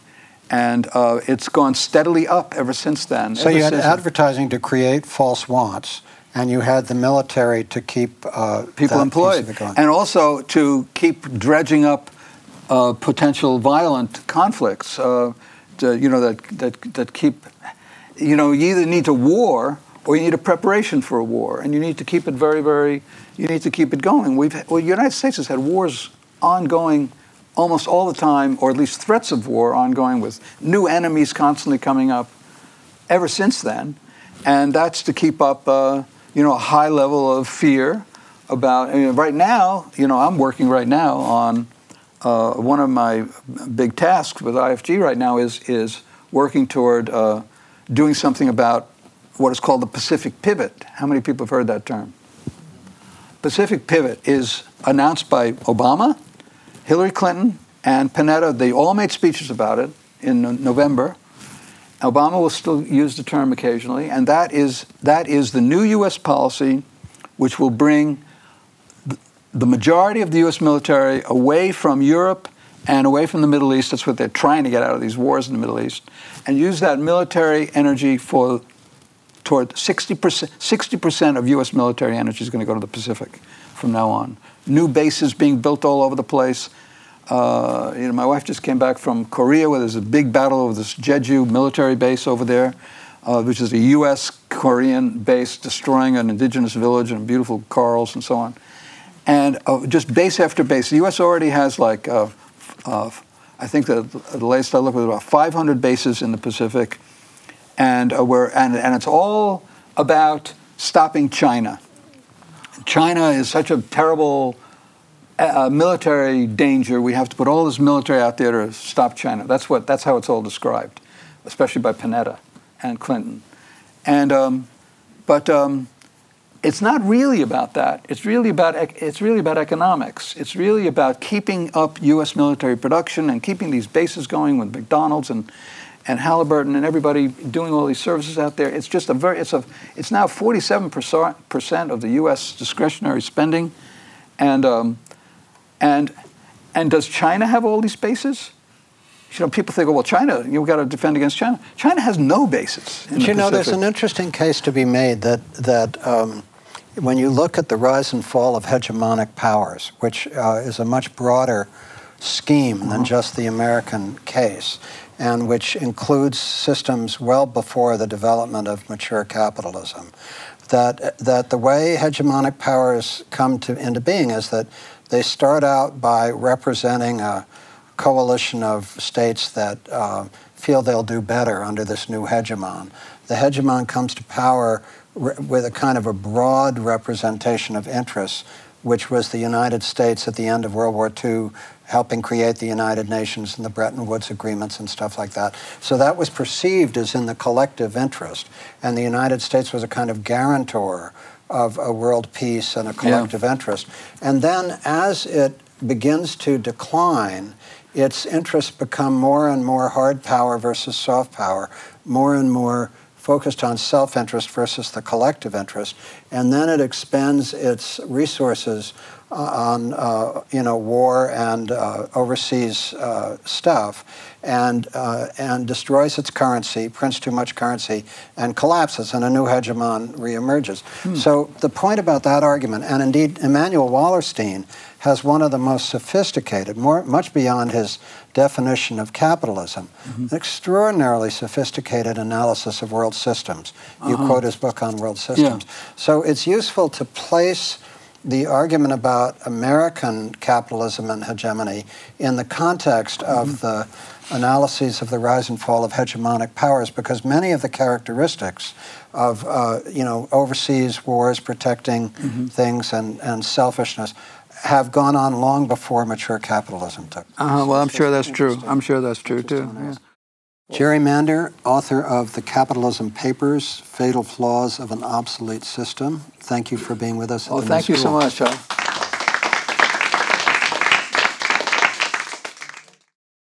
And uh, it's gone steadily up ever since then. So you had advertising to create false wants, and you had the military to keep uh, people employed, and also to keep dredging up uh, potential violent conflicts. To, you know that that that keep. You know, you either need a war or you need a preparation for a war, and you need to keep it very, very you need to keep it going. We've well, the United States has had wars ongoing almost all the time, or at least threats of war ongoing with new enemies constantly coming up ever since then, and that's to keep up, uh, you know, a high level of fear about. I mean, right now, you know, I'm working right now on uh, one of my big tasks with IFG right now is is working toward uh, doing something about what is called the Pacific pivot. How many people have heard that term? Pacific Pivot is announced by Obama, Hillary Clinton, and Panetta. They all made speeches about it in November. Obama will still use the term occasionally, and that is, that is the new U.S. policy which will bring the majority of the U.S. military away from Europe and away from the Middle East. That's what they're trying to get out of these wars in the Middle East, and use that military energy for toward 60%, 60% of U.S. military energy is going to go to the Pacific from now on. New bases being built all over the place. Uh, you know, my wife just came back from Korea, where there's a big battle over this Jeju military base over there, uh, which is a U.S. Korean base destroying an indigenous village and beautiful corals and so on. And uh, just base after base. The U.S. already has like, uh, uh, I think the, the latest I looked was about 500 bases in the Pacific, and uh, where and, and it's all about stopping China. China is such a terrible uh, military danger. We have to put all this military out there to stop China. That's what. That's how it's all described, especially by Panetta and Clinton. And um, but um, it's not really about that. It's really about it's really about economics. It's really about keeping up U.S. military production and keeping these bases going with McDonald's and and Halliburton and everybody doing all these services out there. It's just a very it's a it's now 47 percent of the U.S. discretionary spending, and um, and and does China have all these bases? You know, people think, oh, well, China, you've got to defend against China. China has no bases. but you know, there's an interesting case to be made that that um, when you look at the rise and fall of hegemonic powers, which uh, is a much broader scheme than uh-huh. just the American case, and which includes systems well before the development of mature capitalism, that that the way hegemonic powers come to into being is that they start out by representing a coalition of states that uh, feel they'll do better under this new hegemon. The hegemon comes to power re- with a kind of a broad representation of interests, which was the United States at the end of World War II helping create the United Nations and the Bretton Woods agreements and stuff like that. So that was perceived as in the collective interest. And the United States was a kind of guarantor of a world peace and a collective yeah. interest. And then as it begins to decline, its interests become more and more hard power versus soft power, more and more focused on self interest versus the collective interest. And then it expends its resources on uh, you know war and uh, overseas uh, stuff, and uh, and destroys its currency, prints too much currency, and collapses, and a new hegemon reemerges. Hmm. So the point about that argument, and indeed Immanuel Wallerstein has one of the most sophisticated, more much beyond his definition of capitalism, mm-hmm. an extraordinarily sophisticated analysis of world systems. You uh-huh. quote his book on world systems. Yeah. So it's useful to place the argument about American capitalism and hegemony in the context of mm-hmm. the analyses of the rise and fall of hegemonic powers because many of the characteristics of uh, you know overseas wars protecting mm-hmm. things and, and selfishness have gone on long before mature capitalism took. Uh-huh, well, I'm sure that's true. I'm sure that's true too. Yeah. Jerry Mander, author of The Capitalism Papers Fatal Flaws of an Obsolete System. Thank you for being with us. oh, thank you so much.